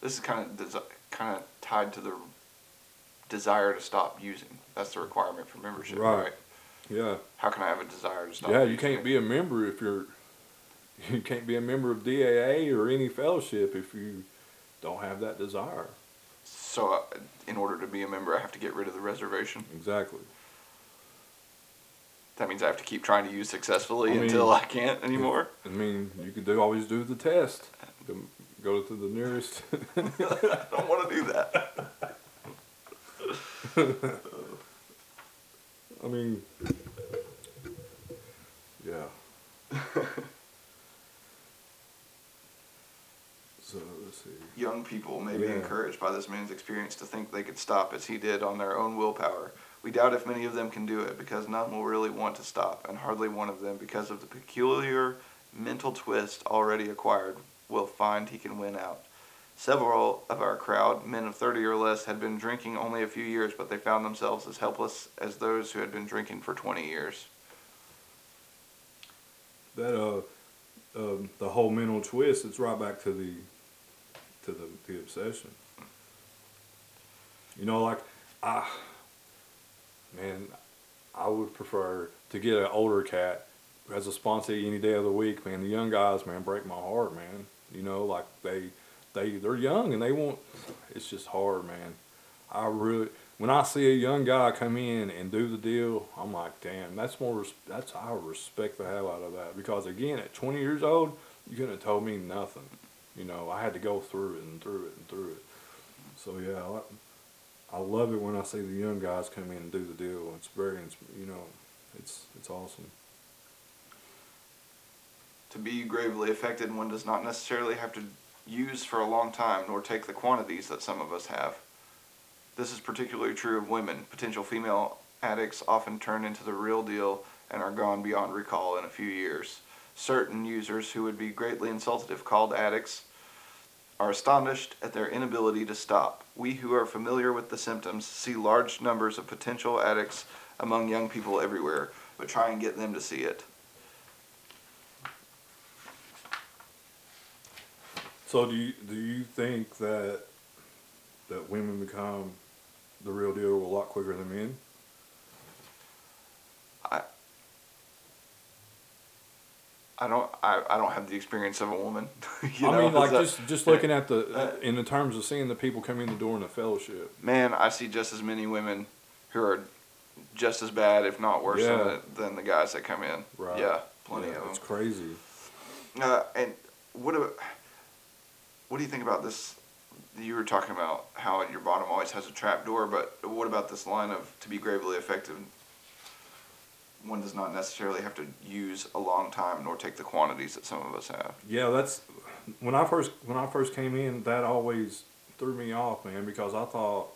S1: This is kind of desi- kind of tied to the desire to stop using. That's the requirement for membership,
S2: Right.
S1: right?
S2: Yeah.
S1: How can I have a desire to stop?
S2: Yeah, you can't
S1: it?
S2: be a member if you're you can't be a member of DAA or any fellowship if you don't have that desire.
S1: So, uh, in order to be a member, I have to get rid of the reservation.
S2: Exactly.
S1: That means I have to keep trying to use successfully
S2: I mean-
S1: until I can't anymore.
S2: I mean, you could do always do the test. Go- Go to the nearest.
S1: I don't want to do that.
S2: I mean, yeah. so let's see.
S1: Young people may be
S2: Yeah.
S1: encouraged by this man's experience to think they could stop as he did on their own willpower. We doubt if many of them can do it because none will really want to stop, and hardly one of them, because of the peculiar mental twist already acquired, will find he can win out. Several of our crowd, men of 30 or less, had been drinking only a few years, but they found themselves as helpless as those who had been drinking for 20 years.
S2: that uh, um, the whole mental twist. It's right back to the to the the obsession. You know, like I, man, I would prefer to get an older cat as a sponsor any day of the week. Man, the young guys, man, break my heart, man. You know, like they they they're young and they want. It's just hard, man. I really when I see a young guy come in and do the deal, I'm like, damn, that's more. That's I respect the hell out of that because again, at 20 years old, you couldn't have told me nothing. You know, I had to go through it and through it and through it. So yeah, I, I love it when I see the young guys come in and do the deal. It's very, you know, it's it's awesome.
S1: To be gravely affected, one does not necessarily have to use for a long time nor take the quantities that some of us have. This is particularly true of women. Potential female addicts often turn into the real deal and are gone beyond recall in a few years. Certain users who would be greatly insulted if called addicts are astonished at their inability to stop. We who are familiar with the symptoms see large numbers of potential addicts among young people everywhere, but try and get them to see it.
S2: So do you do you think that that women become the real deal a lot quicker than men?
S1: I don't. I, I don't have the experience of a woman. you
S2: I
S1: know,
S2: mean, like
S1: that-
S2: just just looking at the
S1: Uh,
S2: in the terms of seeing the people come in the door in the fellowship.
S1: man, I see just as many women who are just as bad, if not worse, than, the, than the guys that come in.
S2: Right.
S1: Yeah, plenty
S2: Yeah,
S1: of
S2: It's
S1: them.
S2: crazy.
S1: Uh, and what about, what do you think about this? You were talking about how your bottom always has a trap door, but what about this line of to be gravely effective? One does not necessarily have to use a long time nor take the quantities that some of us have.
S2: Yeah, that's when I first when I first came in. That always threw me off, man, because I thought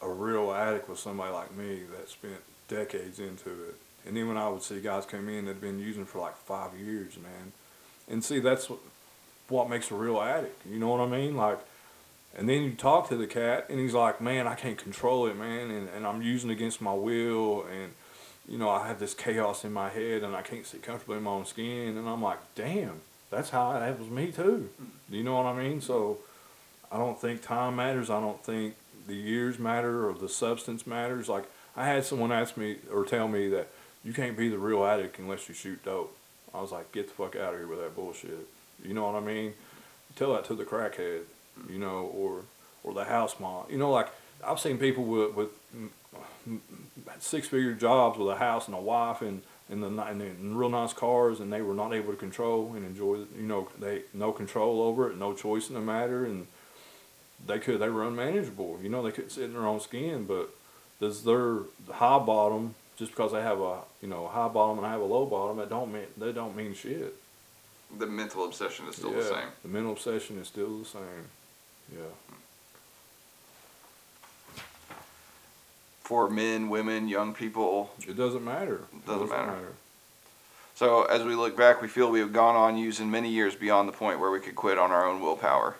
S2: a real addict was somebody like me that spent decades into it. And then when I would see guys come in that'd been using for like five years, man, and see that's what what makes a real addict. You know what I mean? Like, and then you talk to the cat, and he's like, "Man, I can't control it, man, and, and I'm using against my will, and you know I have this chaos in my head, and I can't sit comfortably in my own skin." And I'm like, "Damn, that's how that was me too." You know what I mean? So, I don't think time matters. I don't think the years matter or the substance matters. Like I had someone ask me or tell me that you can't be the real addict unless you shoot dope. I was like, get the fuck out of here with that bullshit. You know what I mean? Tell that to the crackhead, you know, or or the house mom. You know, like I've seen people with with six figure jobs with a house and a wife and and the and, real nice cars, and they were not able to control and enjoy. You know, they no control over it, no choice in the matter, and they could they were unmanageable. You know, they couldn't sit in their own skin. But does their high bottom just because they have a you know a high bottom and I have a low bottom? That don't mean they don't mean shit.
S1: The mental obsession is still
S2: yeah,
S1: the same.
S2: The mental obsession is still the same. Yeah.
S1: For men, women, young people,
S2: It doesn't matter. It
S1: Doesn't matter. So as we look back, we feel we have gone on using many years beyond the point where we could quit on our own willpower.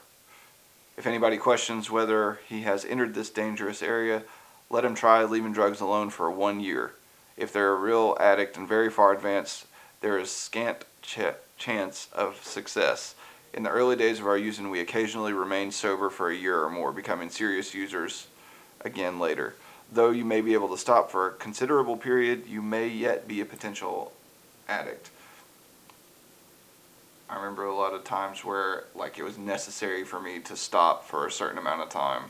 S1: If anybody questions whether he has entered this dangerous area, let him try leaving drugs alone for one year. If they're a real addict and very far advanced, there is scant ch- chance of success. In the early days of our using, we occasionally remained sober for a year or more, becoming serious users again later. Though you may be able to stop for a considerable period, you may yet be a potential addict. I remember a lot of times where like it was necessary for me to stop for a certain amount of time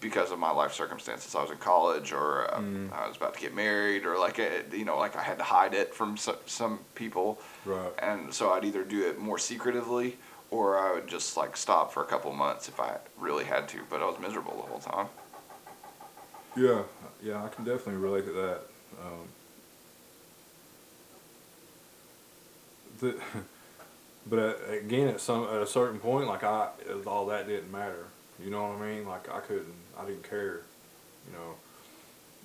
S1: because of my life circumstances. I was in college or uh,
S2: Mm.
S1: I was about to get married or like it, you know like I had to hide it from so, some people
S2: Right.
S1: and so I'd either do it more secretively or I would just like stop for a couple months if I really had to, but I was miserable the whole time.
S2: Yeah, yeah, I can definitely relate to that. Um, the, but uh, again, at some at a certain point, like I, all that didn't matter. You know what I mean? Like I couldn't, I didn't care. You know,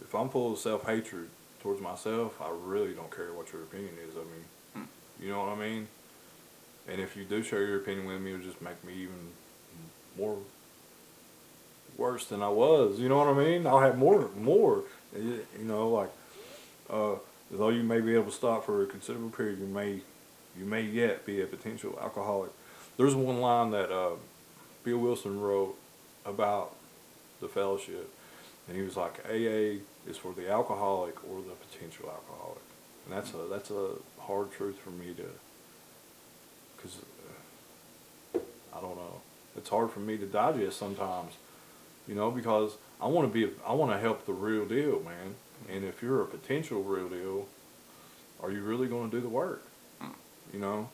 S2: if I'm full of self hatred towards myself, I really don't care what your opinion is of me. You know what I mean? And if you do share your opinion with me, it'll just make me even more worse than I was. You know what I mean? I'll have more, more. You you know, like, uh, though you may be able to stop for a considerable period, you may, you may yet be a potential alcoholic. There's one line that uh, Bill Wilson wrote about the fellowship, and he was like, "AA is for the alcoholic or the potential alcoholic," and that's a that's a hard truth for me to, because I don't know. It's hard for me to digest sometimes, you know, because I want to be. I want to help the real deal, man. And if you're a potential real deal, are you really going to do the work?
S1: Hmm.
S2: You know.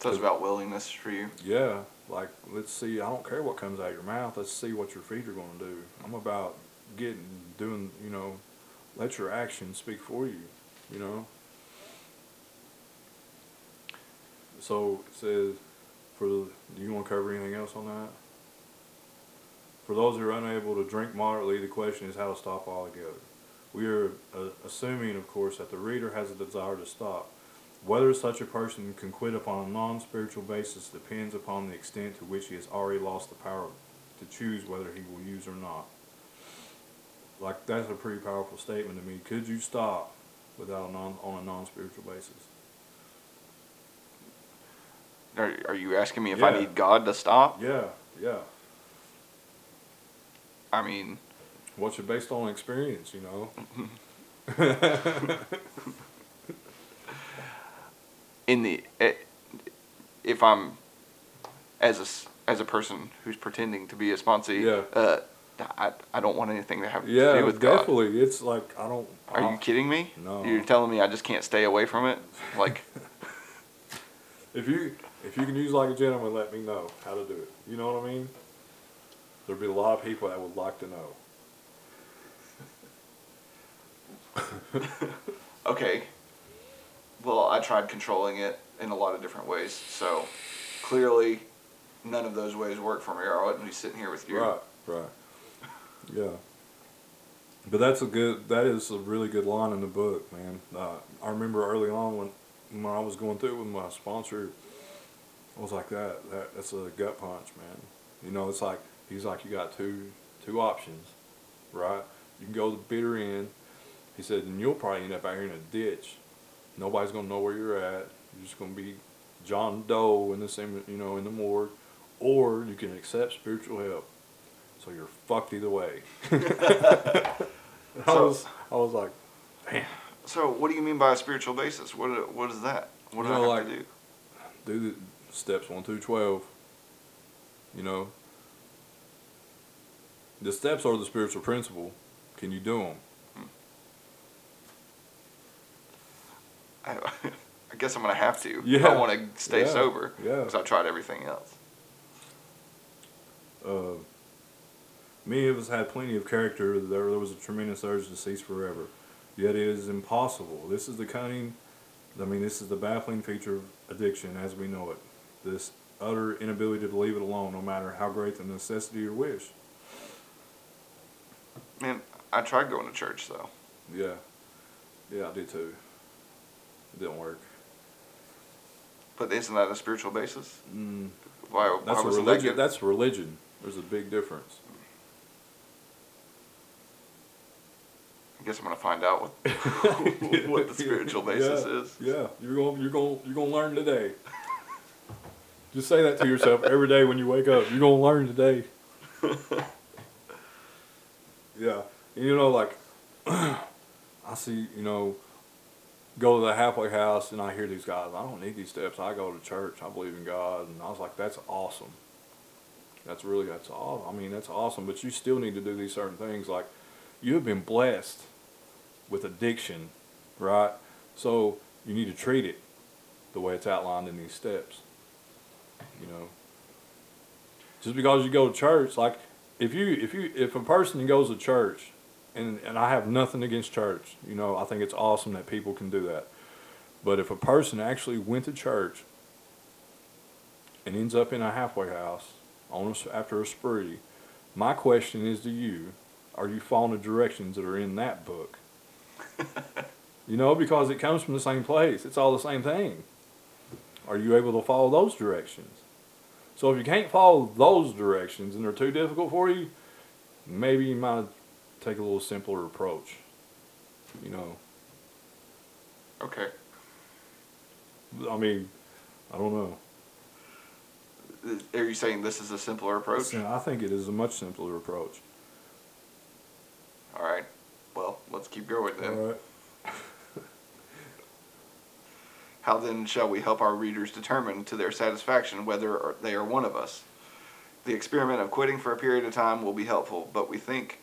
S1: So it's about willingness for you.
S2: Yeah, like let's see. I don't care what comes out of your mouth. Let's see what your feet are going to do. I'm about getting doing. You know, let your actions speak for you. You know. So it says, for the, do you want to cover anything else on that? For those who are unable to drink moderately, the question is how to stop altogether. We are uh, assuming, of course, that the reader has a desire to stop. Whether such a person can quit upon a non-spiritual basis depends upon the extent to which he has already lost the power to choose whether he will use or not. Like that's a pretty powerful statement to me. Could you stop without a non on a non-spiritual basis?
S1: Are, are you asking me if I need God to stop?
S2: Yeah, yeah.
S1: I mean,
S2: What's it based on experience? You know.
S1: in the eh, if I'm as a as a person who's pretending to be a sponsee,
S2: Yeah.
S1: uh, I, I don't want anything to have to
S2: Yeah,
S1: do with God.
S2: definitely. It's like I don't.
S1: Are
S2: I-
S1: you kidding me?
S2: No.
S1: You're telling me I just can't stay away from it? Like,
S2: If you if you can use like a gentleman, let me know how to do it. You know what I mean? There'd be a lot of people that would like to know.
S1: okay, well, I tried controlling it in a lot of different ways. So clearly, none of those ways work for me, or I wouldn't be sitting here with you.
S2: Right, right. Yeah. But that's a good. That is a really good line in the book, man. Uh, I remember early on when when I was going through with my sponsor, I was like that. That that's a gut punch, man. You know, it's like he's like you got two two options, right? You can go the bitter end. He said, and you'll probably end up out here in a ditch. Nobody's gonna know where you're at. You're just gonna be John Doe in the same, you know, in the morgue, or you can accept spiritual help. So you're fucked either way. I was, I was like, man,
S1: So, what do you mean by a spiritual basis? What what is that? What do
S2: You
S1: I have
S2: like-
S1: to do?
S2: do the steps one through twelve. You know, the steps are the spiritual principle. Can you do them?
S1: I, I guess I'm gonna have to. if
S2: Yeah.
S1: I want to stay
S2: Yeah.
S1: sober.
S2: Yeah.
S1: Because I tried everything else.
S2: Uh, many of us had plenty of character. There, there was a tremendous urge to cease forever. Yet it is impossible. This is the cunning, I mean, this is the baffling feature of addiction as we know it. This utter inability to leave it alone, no matter how great the necessity or wish.
S1: Man, I tried going to church though.
S2: Yeah. Yeah, I did too. It didn't work.
S1: But isn't that a spiritual basis?
S2: Mm,
S1: Why, why
S2: that's
S1: wasn't that
S2: religion. That's religion. There's a big difference.
S1: I guess I'm gonna find out what what the spiritual basis
S2: yeah,
S1: is.
S2: Yeah, you're going you're going you're going to learn today. Just say that to yourself every day when you wake up. You're going to learn today. yeah. You know like I see, you know, go to the halfway house and I hear these guys, I don't need these steps. I go to church. I believe in God and I was like that's awesome. That's really that's all. I mean, that's awesome, but you still need to do these certain things like you have been blessed with addiction, right? So you need to treat it the way it's outlined in these steps. You know, just because you go to church, like if you if you if a person goes to church, and and I have nothing against church, you know, I think it's awesome that people can do that. But if a person actually went to church and ends up in a halfway house on a after a spree, my question is to you: Are you following the directions that are in that book? you know, because it comes from the same place. It's all the same thing. Are you able to follow those directions? So if you can't follow those directions and they're too difficult for you, maybe you might take a little simpler approach. You know,
S1: Okay.
S2: I mean, I don't know.
S1: Are you saying this is a simpler approach?
S2: Yeah, I think it is a much simpler approach.
S1: All right. Well, let's keep going then.
S2: All right.
S1: How then shall we help our readers determine to their satisfaction whether they are one of us? The experiment of quitting for a period of time will be helpful, but we think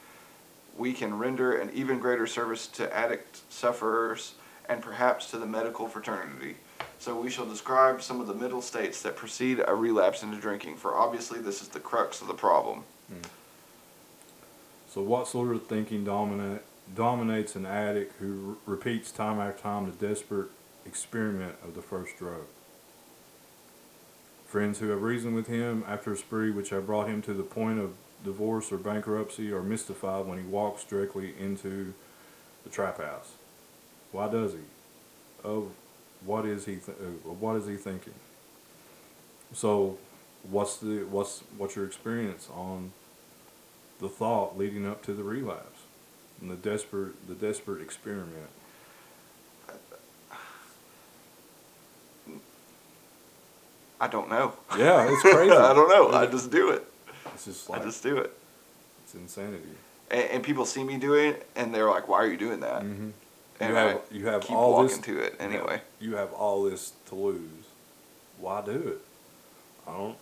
S1: we can render an even greater service to addict sufferers and perhaps to the medical fraternity. So we shall describe some of the mental states that precede a relapse into drinking, for obviously this is the crux of the problem. Hmm.
S2: So, what sort of thinking dominate, dominates an addict who r- repeats time after time the desperate experiment of the first drug? Friends who have reasoned with him after a spree which have brought him to the point of divorce or bankruptcy are mystified when he walks directly into the trap house. Why does he? Oh, what is he? Th- uh, what is he thinking? So, what's the what's what's your experience on the thought leading up to the relapse and the desperate the desperate experiment?
S1: I don't know.
S2: Yeah, it's crazy.
S1: I don't know. I just do it.
S2: It's just
S1: I just do it.
S2: it's insanity.
S1: And, and people see me doing it, and they're like, "Why are you doing that?"
S2: hmm
S1: And
S2: you have you have
S1: keep
S2: all
S1: walking
S2: this
S1: to it anyway.
S2: You have all this to lose. Why do it? I don't.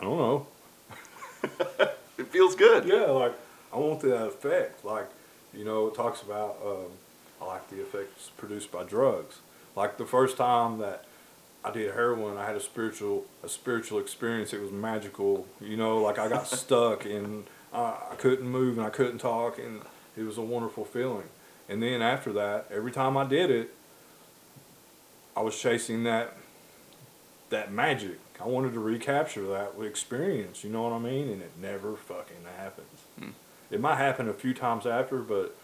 S2: I don't know.
S1: It feels good.
S2: Yeah, like I want that effect. Like, you know, it talks about. Um, I like the effects produced by drugs. Like the first time that I did heroin, I had a spiritual a spiritual experience. It was magical. You know, like I got stuck and I, I couldn't move and I couldn't talk, and it was a wonderful feeling. And then after that, every time I did it, I was chasing that that magic. I wanted to recapture that experience. You know what I mean? And it never fucking happens.
S1: Hmm.
S2: It might happen a few times after, but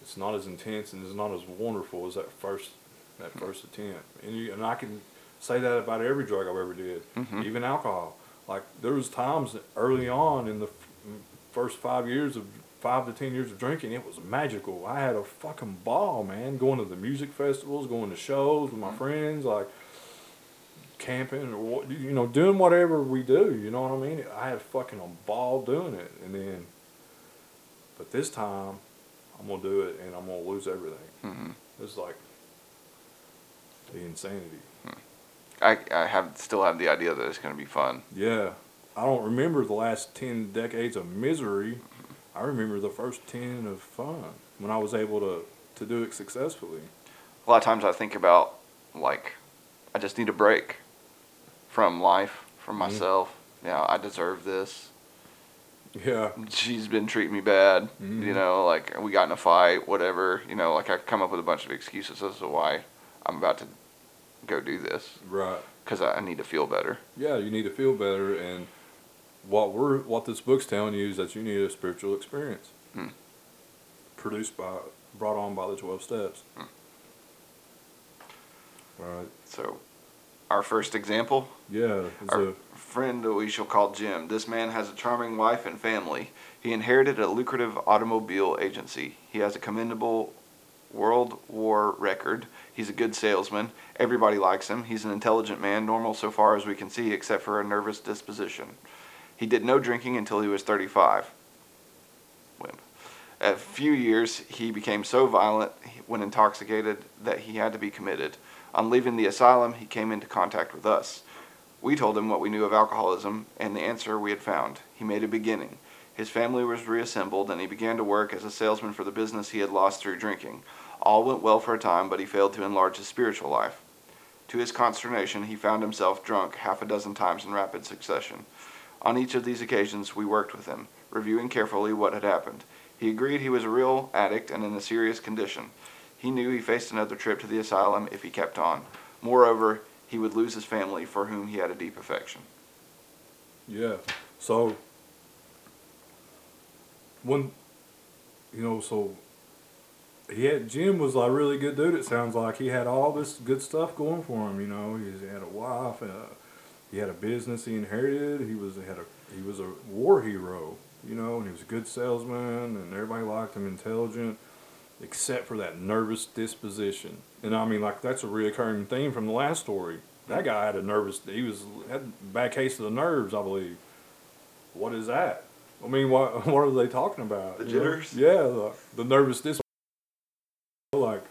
S2: it's not as intense and it's not as wonderful as that first that first attempt. And you, and I can say that about every drug I've ever did,
S1: Mhm.
S2: even alcohol. Like there was times early on in the f- first five years of five to ten years of drinking, it was magical. I had a fucking ball, man. Going to the music festivals, going to shows with my friends, like camping or you know, doing whatever we do. You know what I mean? I had fucking a ball doing it, and then, but this time, I'm gonna do it, and I'm gonna lose everything.
S1: hmm
S2: It's like the insanity.
S1: I, I have still have the idea that it's going to be fun.
S2: Yeah, I don't remember the last ten decades of misery. I remember the first ten of fun when I was able to to do it successfully.
S1: A lot of times I think about like I just need a break from life, from
S2: Mhm.
S1: myself. Yeah, I deserve this.
S2: Yeah,
S1: She's been treating me bad.
S2: Mhm.
S1: You know, like we got in a fight, whatever. You know, like I come up with a bunch of excuses as to why I'm about to go do this
S2: right.
S1: because I, need to feel better.
S2: Yeah, you need to feel better, and what we're what this book's telling you is that you need a spiritual experience,
S1: Hmm.
S2: produced by brought on by the twelve steps. All right.
S1: So, our first example
S2: Yeah.
S1: Our
S2: a,
S1: friend that we shall call Jim. This man has a charming wife and family. He inherited a lucrative automobile agency. He has a commendable World War record. He's a good salesman. Everybody likes him. He's an intelligent man, normal so far as we can see, except for a nervous disposition. He did no drinking until he was 35. Wimp. A few years, he became so violent when intoxicated that he had to be committed. On leaving the asylum, he came into contact with us. We told him what we knew of alcoholism and the answer we had found. He made a beginning. His family was reassembled and he began to work as a salesman for the business he had lost through drinking. All went well for a time, but he failed to enlarge his spiritual life. To his consternation, he found himself drunk half a dozen times in rapid succession. On each of these occasions, we worked with him, reviewing carefully what had happened. He agreed he was a real addict and in a serious condition. He knew he faced another trip to the asylum if he kept on. Moreover, he would lose his family for whom he had a deep affection.
S2: yeah. So when you know, so he had Jim was a really good dude. It sounds like he had all this good stuff going for him. You know, he had a wife, uh, he had a business he inherited. He was had a he was a war hero. You know, and he was a good salesman, and everybody liked him, intelligent, except for that nervous disposition. And I mean, like that's a reoccurring theme from the last story. That guy had a nervous. He was had bad case of the nerves, I believe. What is that? I mean, what what are they talking about?
S1: The
S2: you know?
S1: jitters?
S2: Yeah, the, the nervous dis. Like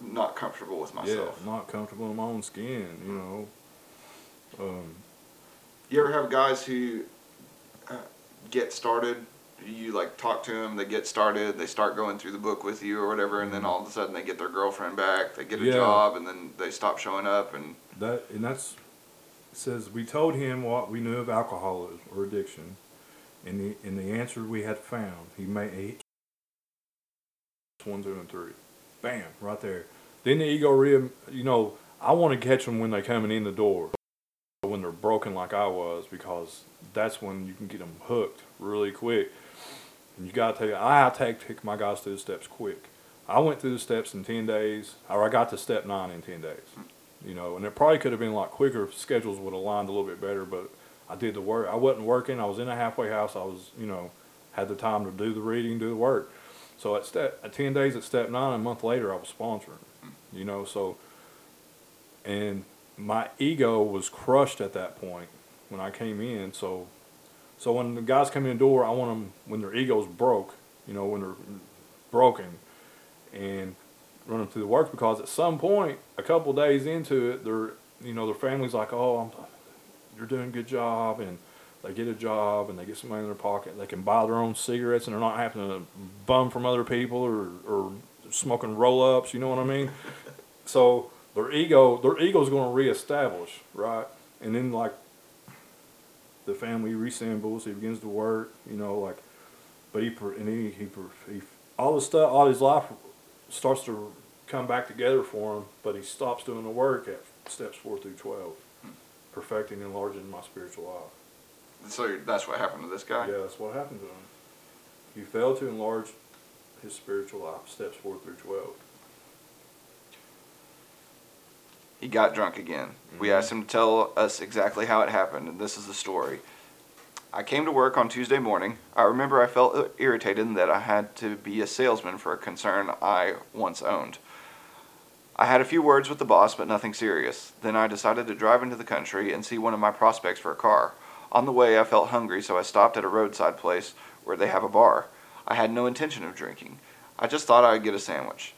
S1: Not comfortable with myself.
S2: yeah, not comfortable in my own skin. You know. Um,
S1: You ever have guys who uh, get started? You like talk to them, they get started, they start going through the book with you or whatever, and then all of a sudden they get their girlfriend back, they get a
S2: Mm-hmm. Yeah.
S1: job, and then they stop showing up, and
S2: That and that's says we told him what we knew of alcoholism or addiction, and the and the answer we had found. He made one, two, and three, bam, right there. Then the ego re, you know, I want to catch them when they're coming in the door, when they're broken like I was, because that's when you can get them hooked really quick. And you gotta take. I take my guys through the steps quick. I went through the steps in ten days, or I got to step nine in ten days you know, and it probably could have been a lot quicker if schedules would have lined a little bit better, but I did the work. I wasn't working. I was in a halfway house. I was, you know, had the time to do the reading, do the work. So at step, at 10 days at step nine, a month later, I was sponsoring, you know, so, and my ego was crushed at that point when I came in. So, so when the guys come in the door, I want them, when their ego's broke, you know, when they're broken and run them through the work because at some point, a couple days into it, they're you know their family's like, oh, I'm, you're doing a good job, and they get a job and they get some money in their pocket. They can buy their own cigarettes and they're not having to bum from other people or or smoking roll ups. You know what I mean? so their ego, their ego's going to reestablish, right? And then like the family resembles. He begins to work. You know, like, but he and he he, he all the stuff, all his life starts to come back together for him, but he stops doing the work at steps four through twelve, perfecting and enlarging my spiritual life.
S1: so that's what happened to this guy.
S2: Yeah, that's what happened to him. He failed to enlarge his spiritual life, steps four through twelve.
S1: He got drunk again. We mm-hmm. asked him to tell us exactly how it happened, and this is the story. I came to work on Tuesday morning. I remember I felt irritated that I had to be a salesman for a concern I once owned. I had a few words with the boss, but nothing serious. Then I decided to drive into the country and see one of my prospects for a car. On the way, I felt hungry, so I stopped at a roadside place where they have a bar. I had no intention of drinking. I just thought I would get a sandwich.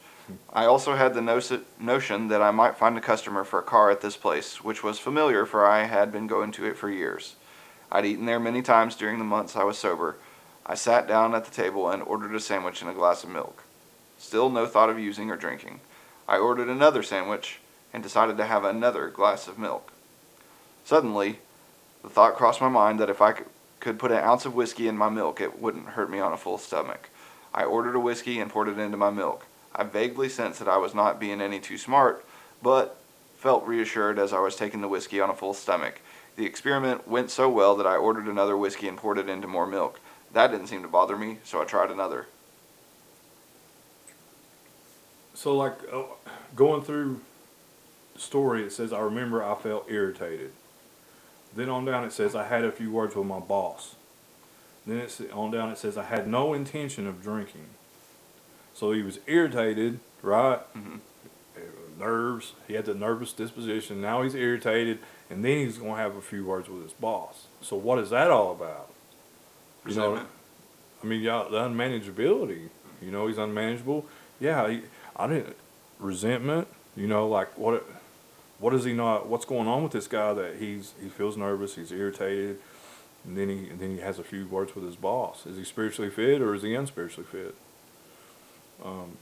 S1: I also had the notion that I might find a customer for a car at this place, which was familiar for I had been going to it for years. I'd eaten there many times during the months I was sober. I sat down at the table and ordered a sandwich and a glass of milk. Still no thought of using or drinking. I ordered another sandwich and decided to have another glass of milk. Suddenly, the thought crossed my mind that if I could, put an ounce of whiskey in my milk, it wouldn't hurt me on a full stomach. I ordered a whiskey and poured it into my milk. I vaguely sensed that I was not being any too smart, but felt reassured as I was taking the whiskey on a full stomach. The experiment went so well that I ordered another whiskey and poured it into more milk. That didn't seem to bother me, so I tried another.
S2: So like uh, going through the story, it says I remember I felt irritated. Then on down it says I had a few words with my boss. Then it's on down it says I had no intention of drinking. So he was irritated, right?
S1: Mhm.
S2: Uh, Nerves. He had the nervous disposition. Now he's irritated, and then he's going to have a few words with his boss. So what is that all about? You know. I mean, yeah, the unmanageability. You know, he's unmanageable. Yeah, he, I didn't resentment. You know, like what? What is he not? What's going on with this guy that he's he feels nervous, he's irritated, and then he and then he has a few words with his boss. Is he spiritually fit or is he unspiritually fit? Um,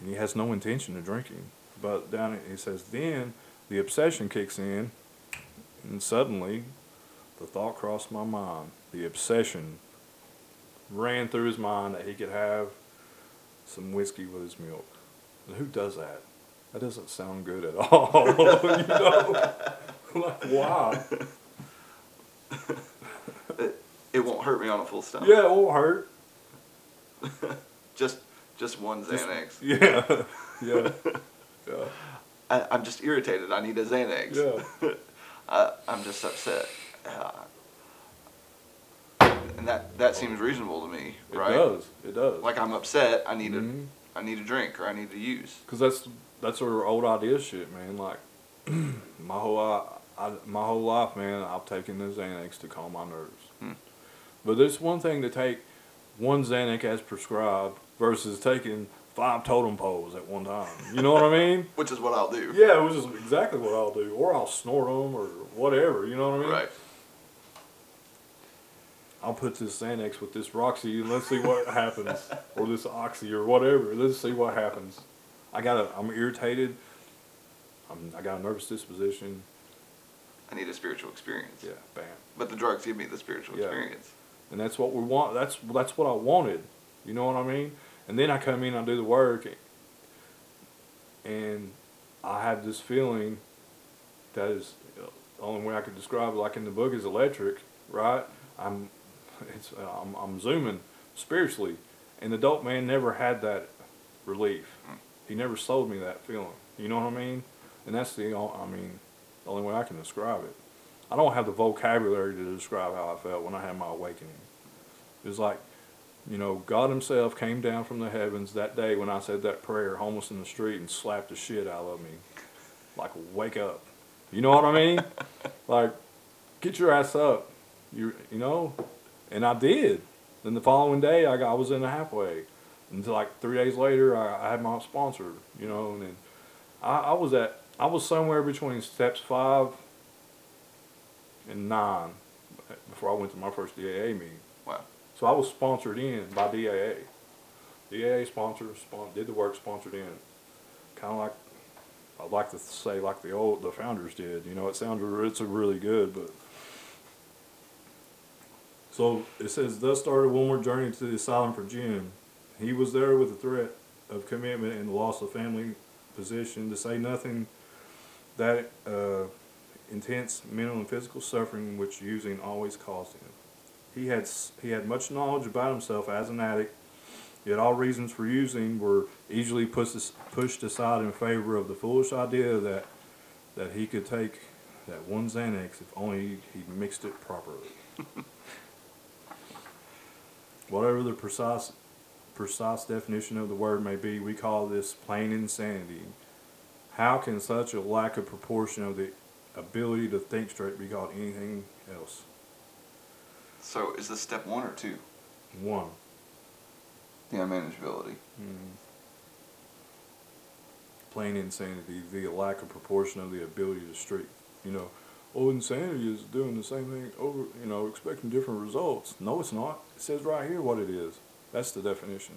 S2: and he has no intention of drinking. But down it says then the obsession kicks in, and suddenly the thought crossed my mind. The obsession ran through his mind that he could have some whiskey with his milk. And who does that? That doesn't sound good at all. you know? like, why?
S1: It won't hurt me on a full stomach.
S2: Yeah, it won't hurt.
S1: Just just one
S2: Just-
S1: Xanax.
S2: Yeah. Yeah. Yeah.
S1: I, I'm just irritated. I need a Xanax.
S2: Yeah.
S1: I, I'm just upset. Uh, and that that seems reasonable to me, right?
S2: It
S1: right?
S2: does. It does.
S1: Like I'm upset. I need
S2: Mhm.
S1: a I need a drink or I need to use.
S2: Cause that's that's our old idea shit, man. Like my whole I, I, my whole life, man, I've taken the Xanax to calm my nerves.
S1: Hmm.
S2: But there's one thing to take one Xanax as prescribed versus taking five totem poles at one time. You know what I mean?
S1: Which is what I'll do.
S2: Yeah, which is exactly what I'll do, or I'll snort them or whatever. You know what I mean?
S1: Right.
S2: I'll put this Xanax with this Roxy and let's see what happens, or this Oxy or whatever. Let's see what happens. I got a, I'm irritated. I'm, I got a nervous disposition.
S1: I need a spiritual experience.
S2: Yeah, bam.
S1: But the drugs give me the spiritual
S2: Yeah.
S1: experience.
S2: and that's what we want. That's that's what I wanted. You know what I mean? And then I come in, I do the work, and I have this feeling that is the only way I could describe it. Like in the book, is electric, right? I'm, it's I'm, I'm zooming spiritually, and the dope man never had that relief. He never sold me that feeling. You know what I mean? And that's the I mean, the only way I can describe it. I don't have the vocabulary to describe how I felt when I had my awakening. It was like, you know, God Himself came down from the heavens that day when I said that prayer, homeless in the street, and slapped the shit out of me. Like, wake up. You know what I mean? like, get your ass up. You, you know? And I did. Then the following day, I, got, I was in the halfway. Until like three days later, I, I had my sponsor, you know, and then I, I was at, I was somewhere between steps five and nine before I went to my first DAA meeting. So I was sponsored in by DAA. DAA sponsor, spon- did the work, sponsored in. Kind of like, I'd like to say like the old, the founders did. You know, it sounds, it's really good, but. So it says, thus started one more journey to the asylum for Jim. He was there with the threat of commitment and the loss of family position, to say nothing that uh, intense mental and physical suffering which using always caused him. He had he had much knowledge about himself as an addict, yet all reasons for using were easily pushed aside in favor of the foolish idea that that he could take that one Xanax if only he mixed it properly. Whatever the precise precise definition of the word may be, we call this plain insanity. How can such a lack of proportion of the ability to think straight be called anything else?
S1: So is this step one or two?
S2: One.
S1: The unmanageability.
S2: Plain insanity, the lack of proportion of the ability to straight. You know, oh, insanity is doing the same thing over, you know, expecting different results. No, it's not. It says right here what it is. That's the definition.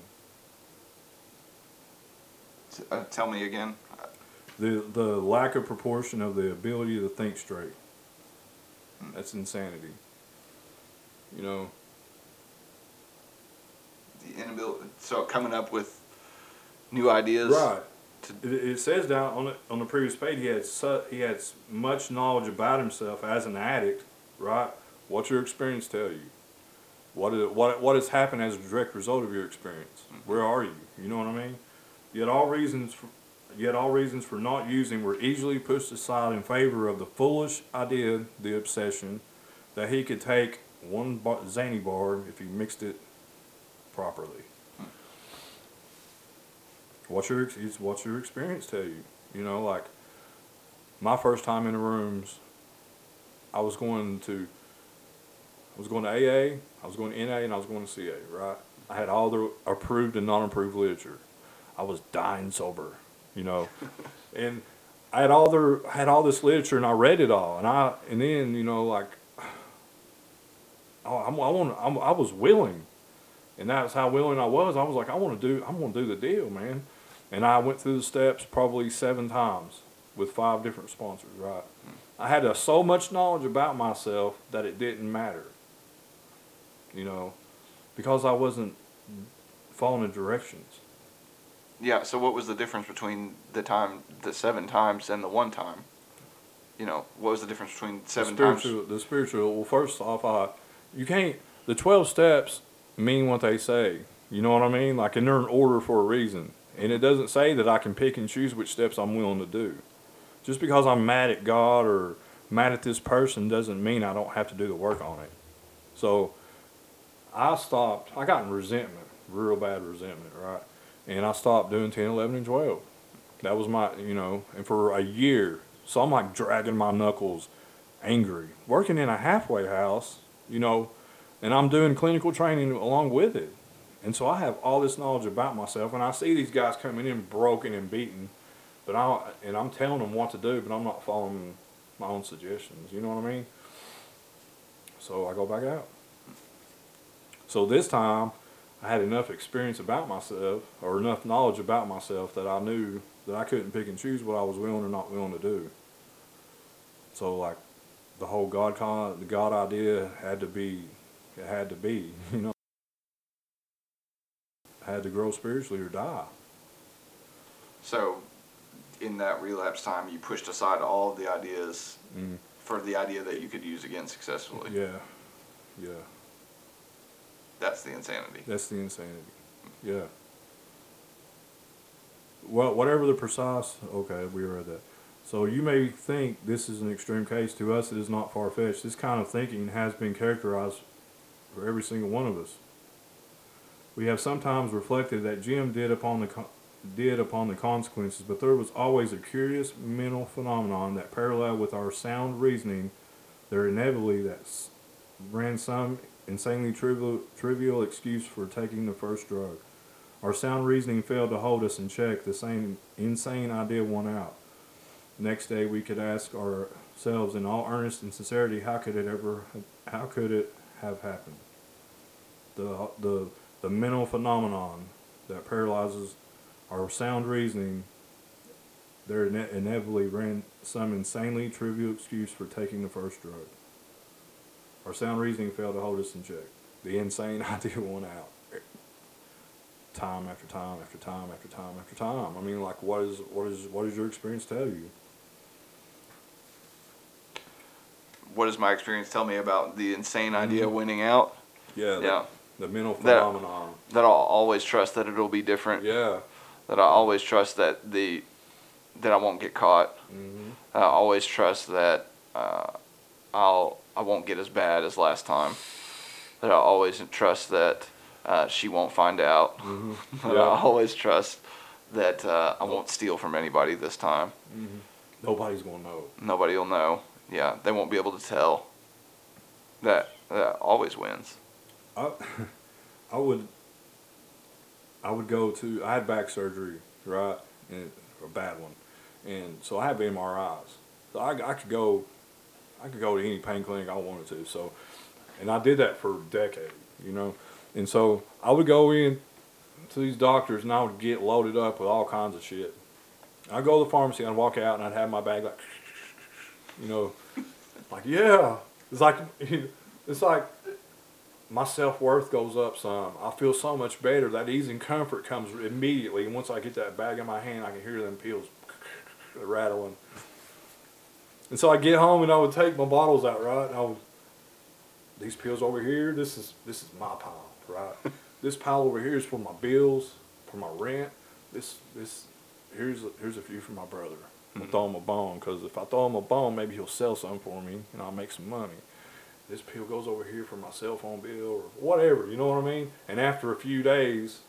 S1: Uh, tell me again.
S2: The the lack of proportion of the ability to think straight. That's insanity. You know,
S1: The inability. So coming up with new ideas.
S2: right.
S1: To,
S2: It, it says down on the on the previous page he had su- he had much knowledge about himself as an addict, right? What's your experience tell you? What is, what what has happened as a direct result of your experience? Mm-hmm. Where are you? You know what I mean? Yet all reasons for, yet all reasons for not using were easily pushed aside in favor of the foolish idea, the obsession, that he could take one bar, Xanny bar if he mixed it properly. What's your it's what's your experience tell you? You know, like my first time in the rooms, I was going to I was going to AA, I was going to NA, and I was going to CA. Right? I had all the approved and non-approved literature. I was dying sober, you know, and I had all the had all this literature, and I read it all, and I and then you know like. Oh, I'm, I want. I'm, I was willing, and that's how willing I was. I was like, I want to do. I'm going to do the deal, man. And I went through the steps probably seven times with five different sponsors. Right. I had uh, so much knowledge about myself that it didn't matter. You know, because I wasn't following the directions.
S1: yeah. So what was the difference between the time, the seven times, and the one time? You know, what was the difference between seven
S2: the
S1: times?
S2: spiritual, The spiritual. Well, first off, I, you can't. The twelve steps mean what they say. You know what I mean? Like, and they're in order for a reason. And it doesn't say that I can pick and choose which steps I'm willing to do. Just because I'm mad at God or mad at this person doesn't mean I don't have to do the work on it. So, I stopped. I got in resentment, real bad resentment, right? And I stopped doing 10, 11, and 12. That was my, you know, and for a year. So I'm like dragging my knuckles, angry, working in a halfway house, you know, and I'm doing clinical training along with it. And so I have all this knowledge about myself, and I see these guys coming in broken and beaten, but I and I'm telling them what to do, but I'm not following my own suggestions. You know what I mean? So I go back out. So this time, I had enough experience about myself or enough knowledge about myself that I knew that I couldn't pick and choose what I was willing or not willing to do. So like, the whole God con, the God idea had to be, it had to be, you know, had to grow spiritually or die.
S1: So, in that relapse time, you pushed aside all of the ideas
S2: Mm.
S1: for the idea that you could use again successfully.
S2: Yeah, yeah.
S1: That's the insanity.
S2: That's the insanity. Yeah. Well, whatever the precise. Okay, we read that. So you may think this is an extreme case. To us, it is not far fetched. This kind of thinking has been characterized for every single one of us. We have sometimes reflected that Jim did upon the co- did upon the consequences, but there was always a curious mental phenomenon that paralleled with our sound reasoning. There inevitably that ran some insanely trivial, trivial excuse for taking the first drug. Our sound reasoning failed to hold us in check. The same insane idea won out. Next day, we could ask ourselves in all earnest and sincerity, how could it ever, how could it have happened? The the the mental phenomenon that paralyzes our sound reasoning. There ine- inevitably ran some insanely trivial excuse for taking the first drug. Our sound reasoning failed to hold us in check. The insane idea won out. Time after time after time after time after time. I mean, like, what is what is what does your experience tell you?
S1: What does my experience tell me about the insane idea of winning out?
S2: Yeah.
S1: Yeah.
S2: The mental
S1: That-
S2: phenomenon.
S1: That I'll always trust that it'll be different.
S2: Yeah.
S1: That I always trust that the that I won't get caught.
S2: hmm
S1: I always trust that uh, I'll I won't get as bad as last time. That I always trust that uh, she won't find out.
S2: hmm
S1: That
S2: Yeah.
S1: I always trust that uh, I won't steal from anybody this time.
S2: hmm Nobody's gonna know.
S1: Nobody will know. Yeah, they won't be able to tell. That that always wins.
S2: I, I would, I would go to. I had back surgery, right, and a bad one, and so I have MRIs. So I, I could go, I could go to any pain clinic I wanted to. So, and I did that for a decade, you know, and so I would go in to these doctors and I would get loaded up with all kinds of shit. I'd go to the pharmacy I'd walk out and I'd have my bag like, you know, like yeah, it's like it's like my self worth goes up some. I feel so much better. That ease and comfort comes immediately. And once I get that bag in my hand, I can hear them pills rattling. And so I get home and I would take my bottles out, right? And I would, these pills over here, this is this is my pile, right? this pile over here is for my bills, for my rent. This this here's here's a few for my brother. I'm gonna throw him a bone because if I throw him a bone, maybe he'll sell something for me and I'll make some money this pill goes over here for my cell phone bill or whatever, you know what I mean? And after a few days,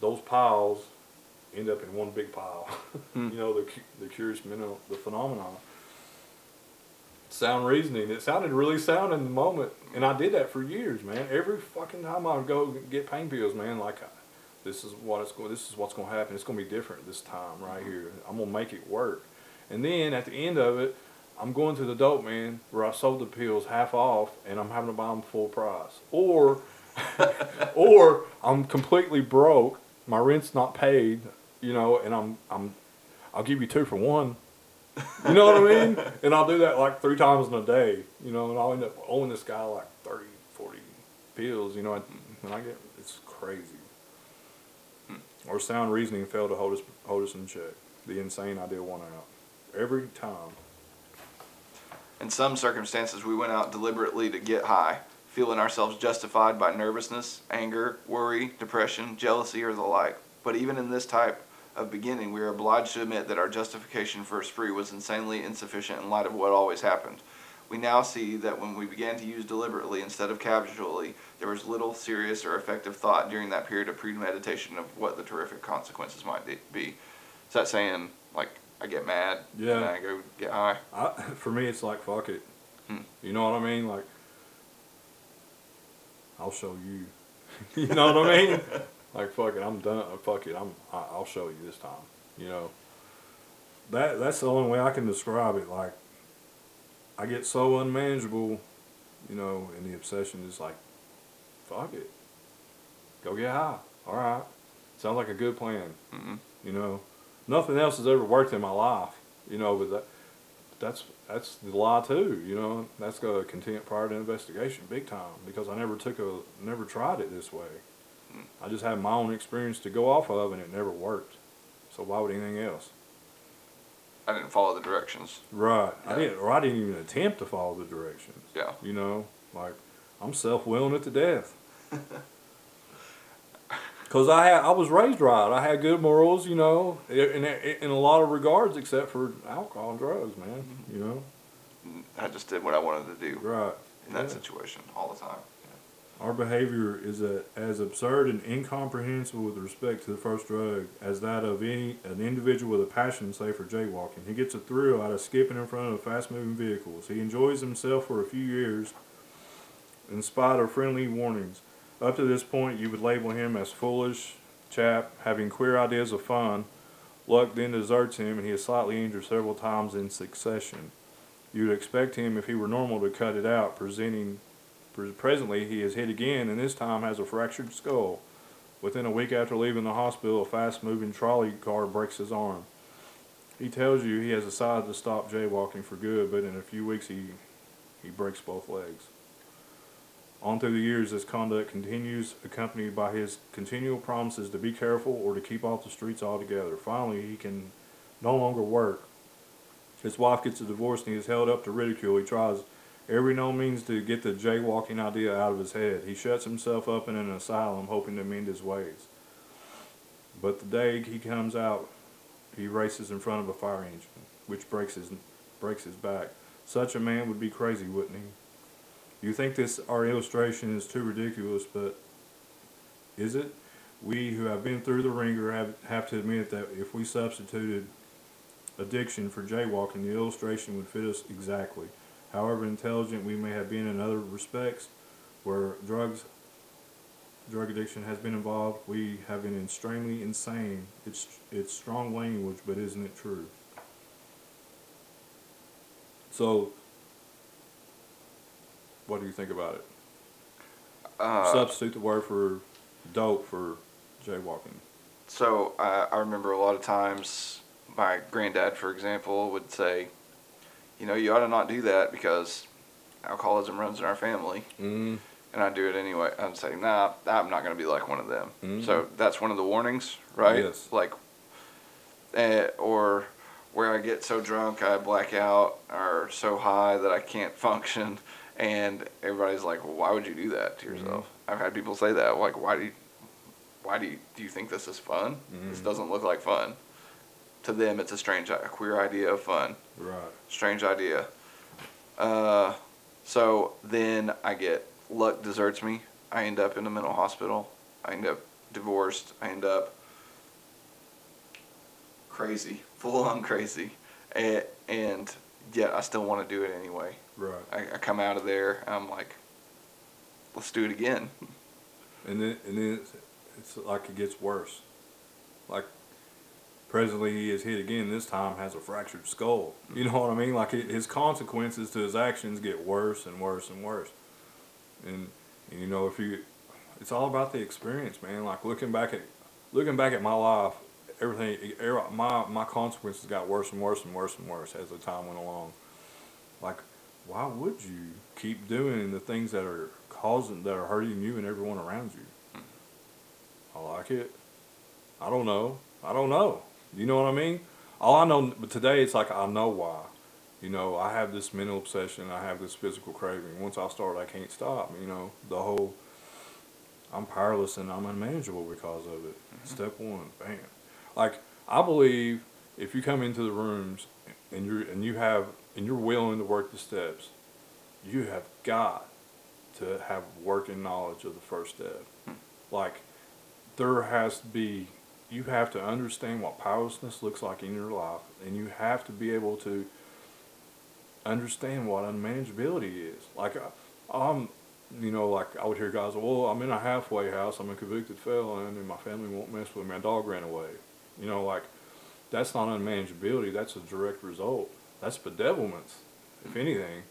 S2: those piles end up in one big pile.
S1: Hmm.
S2: you know, the, the curious the phenomenon. Sound reasoning. It sounded really sound in the moment. And I did that for years, man. Every fucking time I would go get pain pills, man, like, this is what it's going, this is what's going to happen. It's going to be different this time right mm-hmm. here. I'm going to make it work. And then at the end of it, I'm going to the dope man where I sold the pills half off and I'm having to buy them full price. Or, or I'm completely broke. My rent's not paid, you know, and I'm, I'm, I'll give you two for one. You know what I mean? And I'll do that like three times in a day, you know, and I'll end up owing this guy like 30, 40 pills, you know, and I get, it's crazy. Our sound reasoning failed to hold us, hold us in check. The insane idea won out. Every time.
S1: In some circumstances, we went out deliberately to get high, feeling ourselves justified by nervousness, anger, worry, depression, jealousy, or the like. But even in this type of beginning, we are obliged to admit that our justification for a spree was insanely insufficient in light of what always happened. We now see that when we began to use deliberately instead of casually, there was little serious or effective thought during that period of premeditation of what the terrific consequences might be. Is that saying, like, I get mad
S2: Yeah.
S1: and I go get high?
S2: I, for me, it's like fuck it.
S1: Hmm.
S2: You know what I mean? Like, I'll show you. you know what I mean? Like fuck it, I'm done. Fuck it, I'm. I, I'll show you this time. You know. That that's the only way I can describe it. Like, I get so unmanageable, you know, and the obsession is like fuck it. Go get high. All right. Sounds like a good plan.
S1: Mhm.
S2: You know, nothing else has ever worked in my life. You know, but that, that's that's the lie too. You know, that's a content prior to investigation, big time. Because I never took a, never tried it this way. I just had my own experience to go off of, and it never worked. So why would anything else?
S1: I didn't follow the directions.
S2: Right. I didn't, or I didn't even attempt to follow the directions.
S1: Yeah.
S2: You know, like I'm self-willing it to death. Cause I had, I was raised right. I had good morals, you know, in, in, in a lot of regards, except for alcohol and drugs, man. Mm-hmm. You know, mm-hmm.
S1: I just did what I wanted to do
S2: right.
S1: in that
S2: Yeah.
S1: situation all the time.
S2: Our behavior is a, as absurd and incomprehensible with respect to the first drug as that of any an individual with a passion, say for jaywalking. He gets a thrill out of skipping in front of fast-moving vehicles. He enjoys himself for a few years, in spite of friendly warnings. Up to this point, you would label him as foolish chap, having queer ideas of fun. Luck then deserts him, and he is slightly injured several times in succession. You would expect him, if he were normal, to cut it out, presenting Pres- Presently, he is hit again, and this time has a fractured skull. Within a week after leaving the hospital, a fast-moving trolley car breaks his arm. He tells you he has decided to stop jaywalking for good, but in a few weeks he he breaks both legs. On through the years, this conduct continues, accompanied by his continual promises to be careful or to keep off the streets altogether. Finally, he can no longer work. His wife gets a divorce and he is held up to ridicule. He tries every known means to get the jaywalking idea out of his head. He shuts himself up in an asylum, hoping to mend his ways. But the day he comes out, he races in front of a fire engine, which breaks his breaks his back. Such a man would be crazy, wouldn't he? You think this our illustration is too ridiculous, but is it? We who have been through the wringer have have to admit that if we substituted addiction for jaywalking, the illustration would fit us exactly. However intelligent we may have been in other respects, where drugs, drug addiction has been involved, we have been extremely insane. It's it's strong language, but isn't it true? So, what do you think about it?
S1: Uh,
S2: Substitute the word for dope for jaywalking.
S1: So I, I remember a lot of times my granddad, for example, would say, you know, you ought to not do that because alcoholism runs in our family.
S2: Mm,
S1: And I do it anyway. I'd say, nah, I'm not going to be like one of them.
S2: Mhm.
S1: So that's one of the warnings, right?
S2: Yes.
S1: Like, eh, or where I get so drunk I black out or so high that I can't function. And everybody's like, well, why would you do that to yourself? I've had people say that. Like, why do you, why do you, do you think this is fun? This doesn't look like fun. To them, it's a strange, a queer idea of fun
S2: right.
S1: strange idea. Uh, so then I get luck deserts me. I end up in a mental hospital. I end up divorced. I end up crazy, full on crazy, and, and yet I still want to do it anyway.
S2: Right.
S1: I, I come out of there. I'm like, let's do it again.
S2: And then, and then it's, it's like it gets worse. Like, presently he is hit again. This time has a fractured skull. You know what I mean? Like his consequences to his actions get worse and worse and worse. And, and you know, if you, it's all about the experience, man. Like looking back at, looking back at my life, everything, er- my my consequences got worse and worse and worse and worse as the time went along. Like, why would you keep doing the things that are causing that are hurting you and everyone around you? I like it. I don't know. I don't know. You know what I mean? All I know, but today it's like I know why. You know, I have this mental obsession. I have this physical craving. Once I start, I can't stop. You know, the whole. I'm powerless and I'm unmanageable because of it. Mm-hmm. Step one, bam. Like I believe, if you come into the rooms and you're and you have and you're willing to work the steps, you have got to have working knowledge of the first step. Hmm. Like there has to be you have to understand what powerlessness looks like in your life and you have to be able to understand what unmanageability is like I- i'm you know like i would hear guys well i'm in a halfway house i'm a convicted felon and my family won't mess with me my dog ran away you know like that's not unmanageability that's a direct result that's bedevilments if anything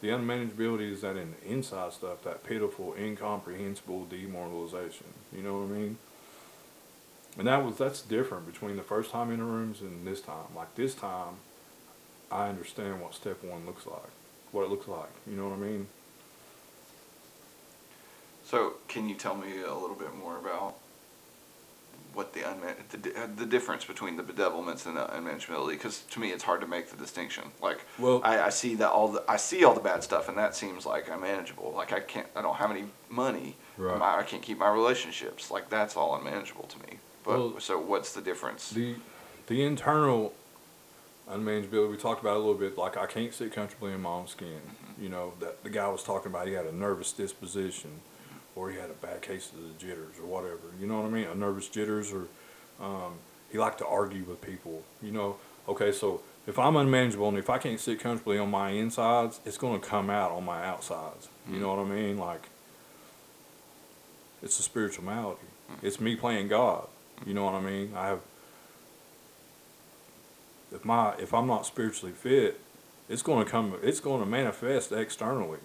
S2: The unmanageability is that in inside stuff, that pitiful, incomprehensible demoralization. You know what I mean? And that was that's different between the first time in the rooms and this time. Like this time, I understand what step one looks like, what it looks like. You know what I mean?
S1: So, can you tell me a little bit more about what the unman- the, the difference between the bedevilments and the unmanageability? Because to me, it's hard to make the distinction. Like,
S2: Well-
S1: I, I see that all the I see all the bad stuff, and that seems like unmanageable. Like, I can't, I don't have any money.
S2: Right.
S1: My, I can't keep my relationships. Like, that's all unmanageable to me. But
S2: Well,
S1: so, what's the difference?
S2: The the internal unmanageability we talked about a little bit. Like I can't sit comfortably in my own skin. Mm-hmm. You know that the guy was talking about. He had a nervous disposition, or he had a bad case of the jitters, or whatever. You know what I mean? A nervous jitters, or um, he liked to argue with people. You know. Okay, so if I'm unmanageable and if I can't sit comfortably on my insides, it's going to come out on my outsides. You know mm-hmm. what I mean? Like it's a spiritual malady. Mm-hmm. It's me playing God. You know what I mean? I have if my if I'm not spiritually fit, it's going to come. It's going to manifest externally,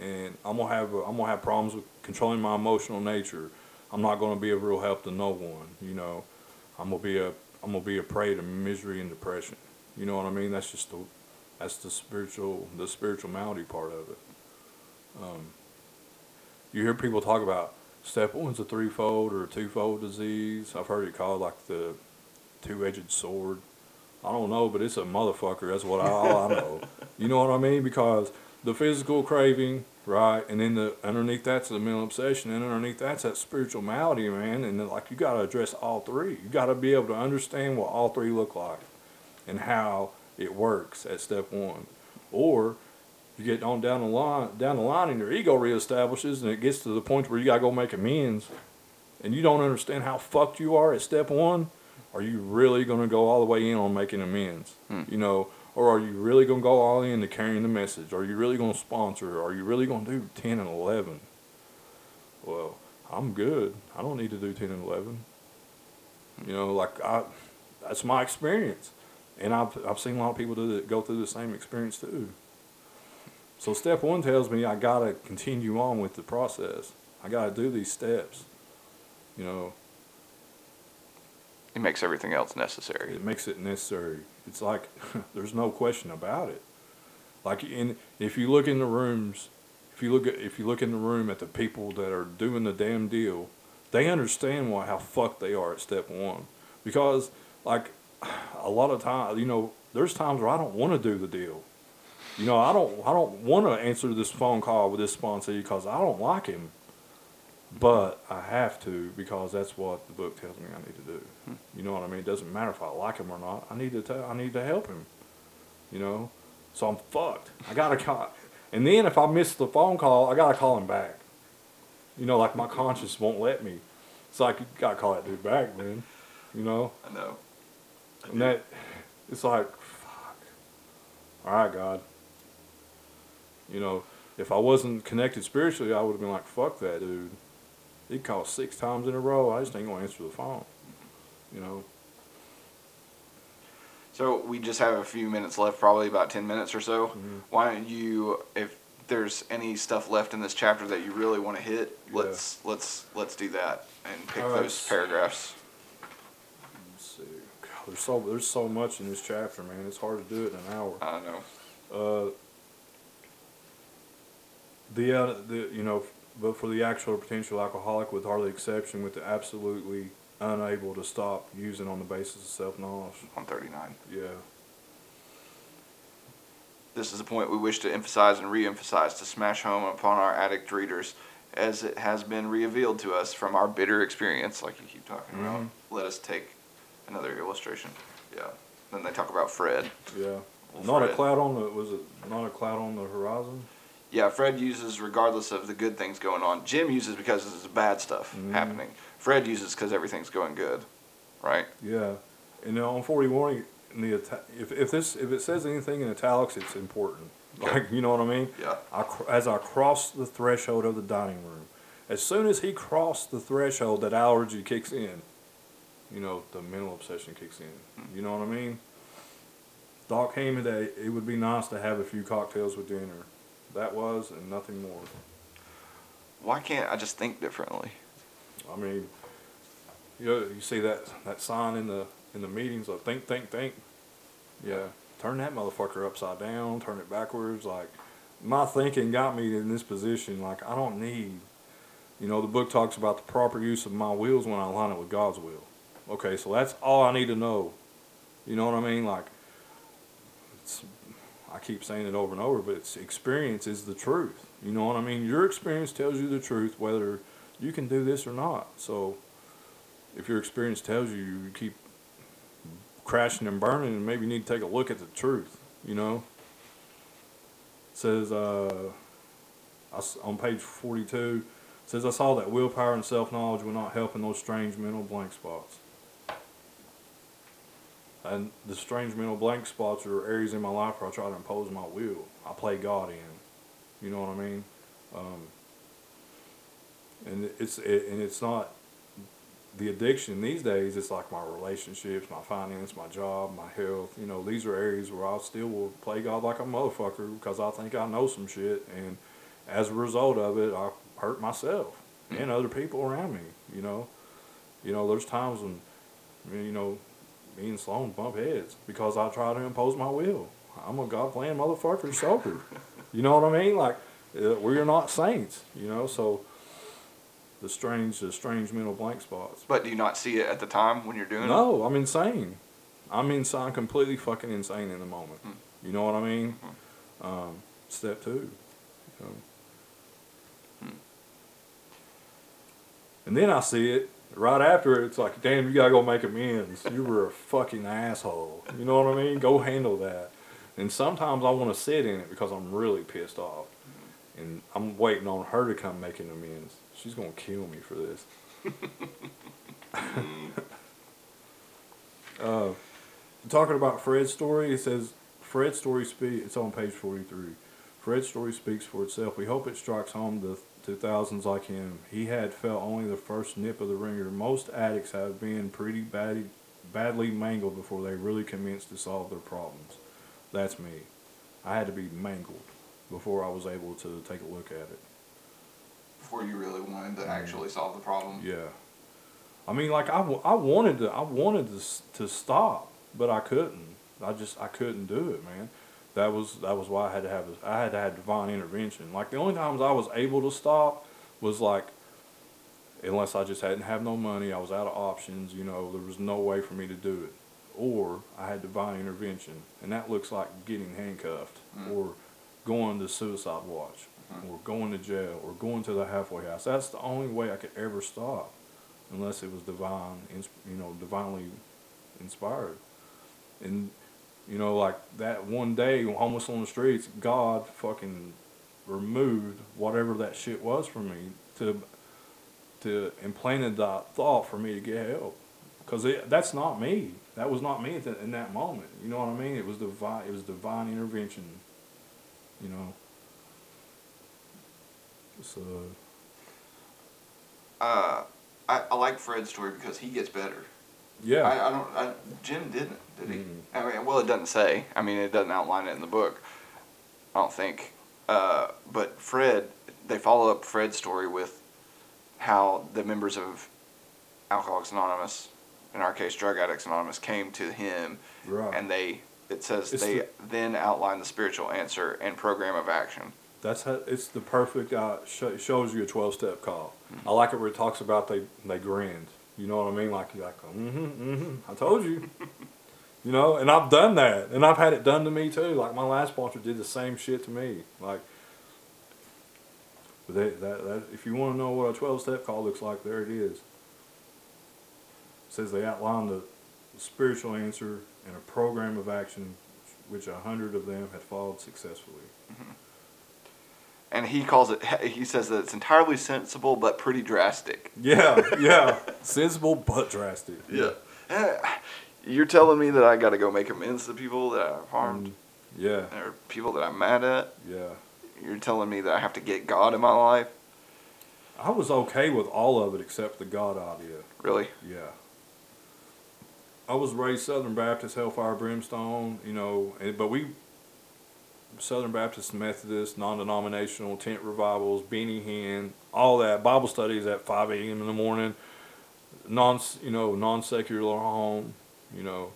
S2: and I'm gonna have I'm gonna have problems with controlling my emotional nature. I'm not going to be a real help to no one. You know, I'm gonna be a I'm gonna be a prey to misery and depression. You know what I mean? That's just the that's the spiritual the spiritual malady part of it. Um, you hear people talk about step one's a threefold or a twofold disease. I've heard it called like the two-edged sword. I don't know, but it's a motherfucker. That's what I, all I know. You know what I mean? Because the physical craving, right, and then the underneath that's the mental obsession, and underneath that's that spiritual malady, man. And then, like you got to address all three. You got to be able to understand what all three look like, and how it works at step one. Or you get on down the line, down the line, and your ego reestablishes, and it gets to the point where you got to go make amends, and you don't understand how fucked you are at step one are you really going to go all the way in on making amends?
S1: Hmm.
S2: You know, or are you really going to go all in to carrying the message? Are you really going to sponsor? Are you really going to do 10 and 11? Well, I'm good. I don't need to do 10 and 11. You know, like I, that's my experience. And I've, I've seen a lot of people do that, go through the same experience too. So step one tells me I got to continue on with the process. I got to do these steps. You know,
S1: it makes everything else necessary.
S2: it makes it necessary. It's like there's no question about it. Like in if you look in the rooms, if you look at if you look in the room at the people that are doing the damn deal, they understand why how fucked they are at step one. Because like a lot of times, you know, there's times where I don't want to do the deal. You know, I don't I don't want to answer this phone call with this sponsor because I don't like him. But I have to because that's what the book tells me I need to do. Hmm. You know what I mean? It doesn't matter if I like him or not. I need to tell, I need to help him. You know, so I'm fucked. I gotta call, and then if I miss the phone call, I gotta call him back. You know, like my conscience won't let me. It's like you gotta call that dude back, man. You know,
S1: I know.
S2: and that it's like, fuck. All right, God. You know, if I wasn't connected spiritually, I would have been like, fuck that dude. He called six times in a row. I just ain't gonna answer the phone. You know.
S1: So we just have a few minutes left, probably about ten minutes or so.
S2: Mhm.
S1: Why don't you, if there's any stuff left in this chapter that you really want to hit,
S2: Yeah.
S1: let's let's let's do that and pick
S2: right.
S1: those paragraphs.
S2: Let's see. God, there's so there's so much in this chapter, man. It's hard to do it in an hour.
S1: I know.
S2: Uh, the uh, the you know, but for the actual potential alcoholic, with hardly exception, with the absolutely unable to stop using on the basis of self knowledge.
S1: Thirty nine.
S2: Yeah.
S1: This is a point we wish to emphasize and re-emphasize to smash home upon our addict readers, as it has been revealed to us from our bitter experience, like you keep talking about.
S2: Mhm.
S1: Let us take another illustration. Yeah. Then they talk about Fred.
S2: Yeah.
S1: Well,
S2: not a cloud on the was it not a cloud on the horizon?
S1: Yeah, Fred uses regardless of the good things going on. Jim uses because there's bad stuff
S2: Mhm.
S1: happening. Fred uses because everything's going good, right?
S2: Yeah. And on forty one in the if if this if it says anything in italics, it's important.
S1: Okay.
S2: Like you know what I mean?
S1: Yeah.
S2: I, as I crossed the threshold of the dining room, as soon as he crossed the threshold, that allergy kicks in. You know, the mental obsession kicks in. You know what I mean? Doc Heyman, day, it would be nice to have a few cocktails with dinner. That was and nothing more.
S1: Why can't I just think differently?
S2: I mean, you know, you see that that sign in the in the meetings of think, think, think. Yeah, turn that motherfucker upside down, turn it backwards. Like my thinking got me in this position. Like I don't need. You know, the book talks about the proper use of my wills when I align it with God's will. Okay, so that's all I need to know. You know what I mean? Like, it's, I keep saying it over and over, but it's experience is the truth. You know what I mean? Your experience tells you the truth, whether you can do this or not. So, if your experience tells you you keep crashing and burning, and maybe you need to take a look at the truth. You know. It says uh, on page forty-two. it Says I saw that willpower and self-knowledge were not helping those strange mental blank spots. And the strange mental blank spots are areas in my life where I try to impose my will. I play God in. You know what I mean? Um, and it's it, and it's not the addiction these days. It's like my relationships, my finance, my job, my health. You know, these are areas where I still will play God like a motherfucker because I think I know some shit, and as a result of it, I hurt myself and other people around me. You know, you know, there's times when, you know, me and Sloan bump heads because I try to impose my will. I'm a God playing motherfucker sober. you know what I mean? Like, uh, we're not saints, you know, so the strange, the strange mental blank spots.
S1: But do you not see it at the time when you're doing it?
S2: No, I'm insane. I'm insane, completely fucking insane in the moment.
S1: Hmm.
S2: You know what I mean? Um, step two. You know.
S1: Hmm.
S2: And then I see it right after. It's like, damn, you gotta go make amends. You were a fucking asshole. You know what I mean? Go handle that. And sometimes I want to sit in it because I'm really pissed off, and I'm waiting on her to come making amends. She's gonna kill me for this. uh, talking about Fred's story, it says Fred's story speaks. It's on page forty-three. Fred's story speaks for itself. We hope it strikes home the two thousands like him. He had felt only the first nip of the wringer. Most addicts have been pretty bad, badly mangled before they really commenced to solve their problems. That's me. I had to be mangled before I was able to take a look at it.
S1: Before you really wanted to mm. actually solve the problem.
S2: Yeah. I mean, like I, I wanted to I wanted to to stop, but I couldn't. I just I couldn't do it, man. That was that was why I had to have I had to have divine intervention. Like the only times I was able to stop was like unless I just hadn't have no money, I was out of options. You know, there was no way for me to do it, or I had divine intervention, and that looks like getting handcuffed
S1: Mm.
S2: or going to suicide watch
S1: Mhm.
S2: or going to jail or going to the halfway house. That's the only way I could ever stop, unless it was divine, you know, divinely inspired. And you know, like that one day, homeless on the streets, God fucking removed whatever that shit was from me to to implanted that thought for me to get help. Cause it, that's not me. That was not me in that moment. You know what I mean? It was divine. It was divine intervention. You know. So
S1: Uh, I, I like Fred's story because he gets better.
S2: yeah.
S1: I, I don't. I, Jim didn't, did he?
S2: Mm.
S1: I mean, well, it doesn't say. I mean, it doesn't outline it in the book. I don't think. Uh, but Fred, they follow up Fred's story with how the members of Alcoholics Anonymous, in our case, Drug Addicts Anonymous, came to him,
S2: right.
S1: and they. It says
S2: It's
S1: they
S2: the-
S1: then outline the spiritual answer and program of action.
S2: That's how it's the perfect. Uh, sh- shows you a twelve step call. I like it where it talks about they they grinned. You know what I mean? Like you're like, mm-hmm, mm-hmm. I told you. you know, and I've done that, and I've had it done to me too. Like my last sponsor did the same shit to me. Like, they, that that if you want to know what a twelve step call looks like, there it is. It says they outline the spiritual answer and a program of action, which a hundred of them had followed successfully.
S1: And he calls it. He says that it's entirely sensible but pretty drastic.
S2: Yeah, yeah. Sensible but drastic.
S1: Eh, You're telling me that I got to go make amends to people that I've harmed,
S2: Mm, Yeah,
S1: or people that I'm mad at.
S2: yeah.
S1: You're telling me that I have to get God in my life.
S2: I was okay with all of it except the God idea.
S1: Really?
S2: Yeah. I was raised Southern Baptist, Hellfire Brimstone, you know, but we Southern Baptist, Methodist, non-denominational, tent revivals, beanie hen, all that. Bible studies at 5 a.m. in the morning. Non, you know, non-secular home. You know,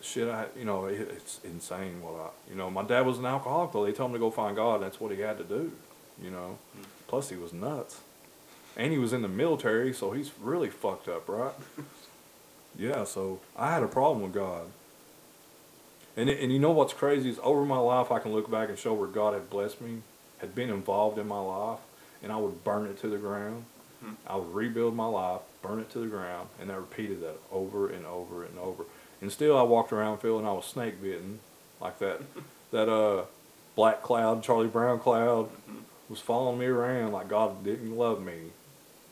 S2: shit. I, you know, it, it's insane. What I, you know, my dad was an alcoholic. Though they told him to go find God. That's what he had to do. You know. Hmm. Plus, he was nuts, and he was in the military, so he's really fucked up, right? yeah. So I had a problem with God. And, and you know what's crazy is over my life I can look back and show where God had blessed me, had been involved in my life, and I would burn it to the ground.
S1: Hmm.
S2: I would rebuild my life, burn it to the ground, and I repeated that over and over and over. And still I walked around feeling I was snake bitten, like that that uh black cloud, Charlie Brown cloud
S1: Mhm.
S2: was following me around like God didn't love me.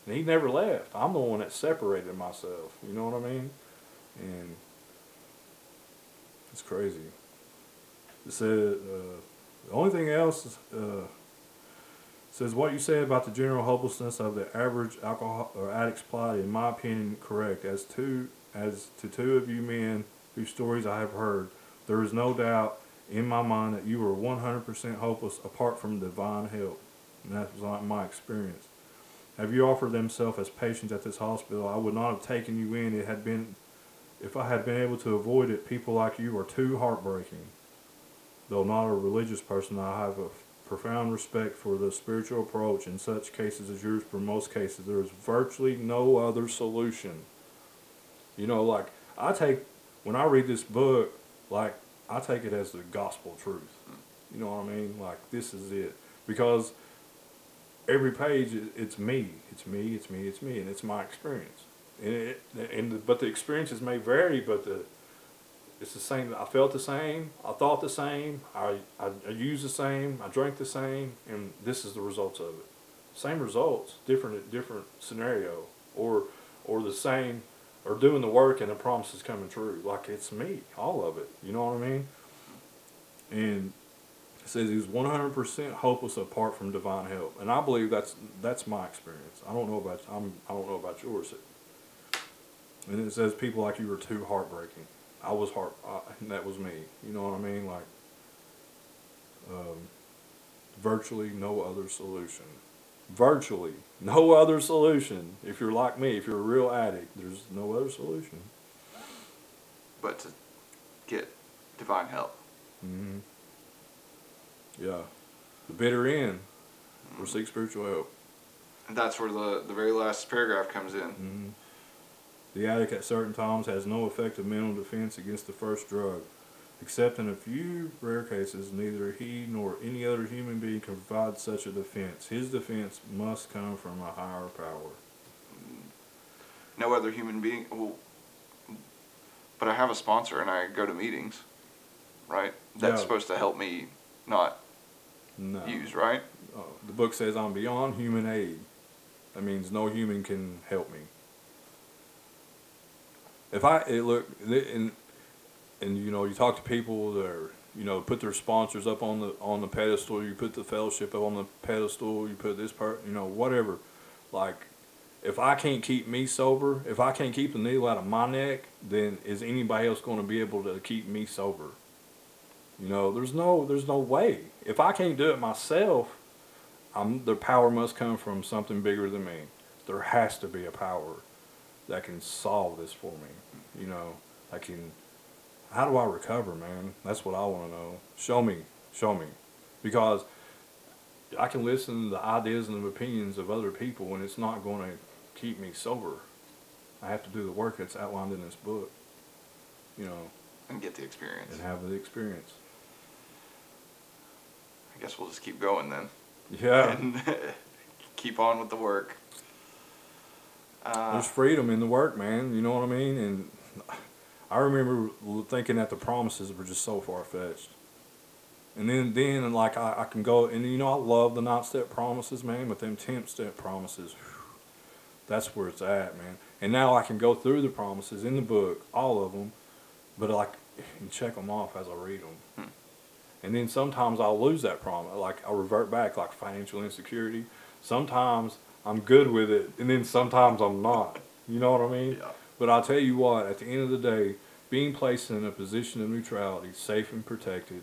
S2: And he never left. I'm the one that separated myself. You know what I mean? And it's crazy. It said uh, the only thing else is, uh, says what you say about the general hopelessness of the average alcohol or addict's plight, in my opinion, correct. As to as to two of you men whose stories I have heard, there is no doubt in my mind that you were 100% hopeless apart from divine help. And that was not my experience. Have you offered themselves as patients at this hospital? I would not have taken you in. It had been, if I had been able to avoid it. People like you are too heartbreaking. Though not a religious person, I have a profound respect for the spiritual approach in such cases as yours. For most cases, there is virtually no other solution. You know, like I take when I read this book, like I take it as the gospel truth. You know what I mean? Like this is it because every page it's me, it's me, it's me, it's me, and it's my experience. And it, and but the experiences may vary, but the it's the same. I felt the same. I thought the same. I, I, I used the same. I drank the same, and this is the results of it. Same results, different different scenario, or or the same, or doing the work and the promises coming true. Like it's me, all of it. You know what I mean? And it says he's one hundred percent hopeless apart from divine help, and I believe that's that's my experience. I don't know about I'm I don't know about yours. And it says people like you are too heartbreaking. I was heart. Uh, that was me. You know what I mean? Like, um, virtually no other solution. Virtually no other solution. If you're like me, if you're a real addict, there's no other solution.
S1: But to get divine help.
S2: hmm Yeah, the bitter end. Or seek spiritual help.
S1: And that's where the, the very last paragraph comes in.
S2: hmm The addict at certain times has no effective mental defense against the first drug. Except in a few rare cases, neither he nor any other human being can provide such a defense. His defense must come from a higher power.
S1: No other human being. Well, but I have a sponsor and I go to meetings, right? That's
S2: Yeah.
S1: supposed to help me not
S2: No.
S1: use, right?
S2: Uh, the book says I'm beyond human aid. That means no human can help me. If I it look and and you know you talk to people that are you know put their sponsors up on the on the pedestal. You put the fellowship up on the pedestal. You put this part. You know whatever. Like if I can't keep me sober, if I can't keep the needle out of my neck, then is anybody else going to be able to keep me sober? You know, there's no there's no way. If I can't do it myself, I'm, the power must come from something bigger than me. There has to be a power that can solve this for me. You know, I can. How do I recover, man? That's what I want to know. Show me, show me, because I can listen to the ideas and the opinions of other people, and it's not going to keep me sober. I have to do the work that's outlined in this book. You know,
S1: And get the experience.
S2: and have the experience.
S1: I guess we'll just keep going then.
S2: Yeah.
S1: And keep on with the work. Uh,
S2: There's freedom in the work, man. You know what I mean? And I remember thinking that the promises were just so far fetched. And then, then like I, I can go and you know I love the nine step promises, man. But them ten step promises, whew, that's where it's at, man. And now I can go through the promises in the book, all of them, but like and check them off as I read them.
S1: Hmm.
S2: And then sometimes I'll lose that promise, like I'll revert back, like financial insecurity. Sometimes I'm good with it, and then sometimes I'm not. You know what I mean?
S1: yeah.
S2: But I'll tell you what, at the end of the day, being placed in a position of neutrality, safe and protected,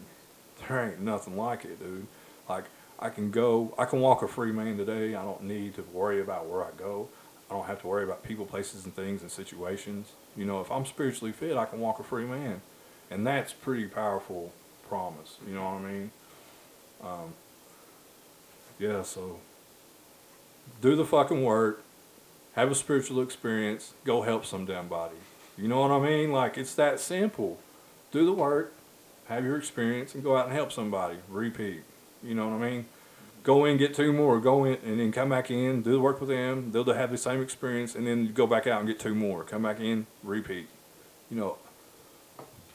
S2: there ain't nothing like it, dude. Like I can go, I can walk a free man today. I don't need to worry about where I go. I don't have to worry about people, places, and things and situations. You know, if I'm spiritually fit, I can walk a free man, and that's pretty powerful promise. You know what I mean? Um, yeah. So do the fucking work. Have a spiritual experience. Go help some damn body. You know what I mean? Like it's that simple. Do the work, have your experience, and go out and help somebody. Repeat. You know what I mean? Go in, get two more. Go in, and then come back in, do the work with them. They'll have the same experience, and then go back out and get two more. Come back in, repeat. You know,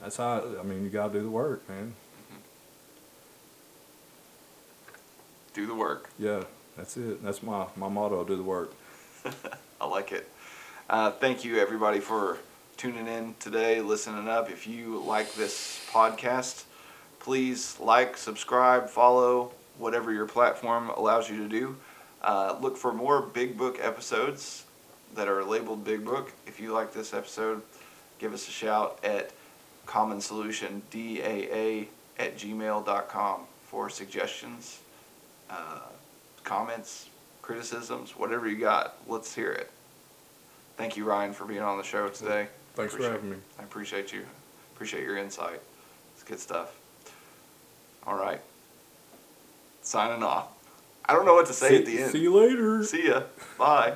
S2: that's how. I mean, you gotta do the work, man.
S1: Do the work.
S2: Yeah, that's it. That's my my motto. Do the work.
S1: I like it. Uh, thank you, everybody, for tuning in today, listening up. If you like this podcast, please like, subscribe, follow, whatever your platform allows you to do. Uh, look for more Big Book episodes that are labeled Big Book. If you like this episode, give us a shout at Common Solution DAA at gmail.com for suggestions, uh, comments, criticisms, whatever you got. Let's hear it. Thank you, Ryan, for being on the show today.
S2: Thanks for having me.
S1: I appreciate you. Appreciate your insight. It's good stuff. All right. Signing off. I don't know what to say
S2: see,
S1: at the end.
S2: See you later.
S1: See ya. Bye.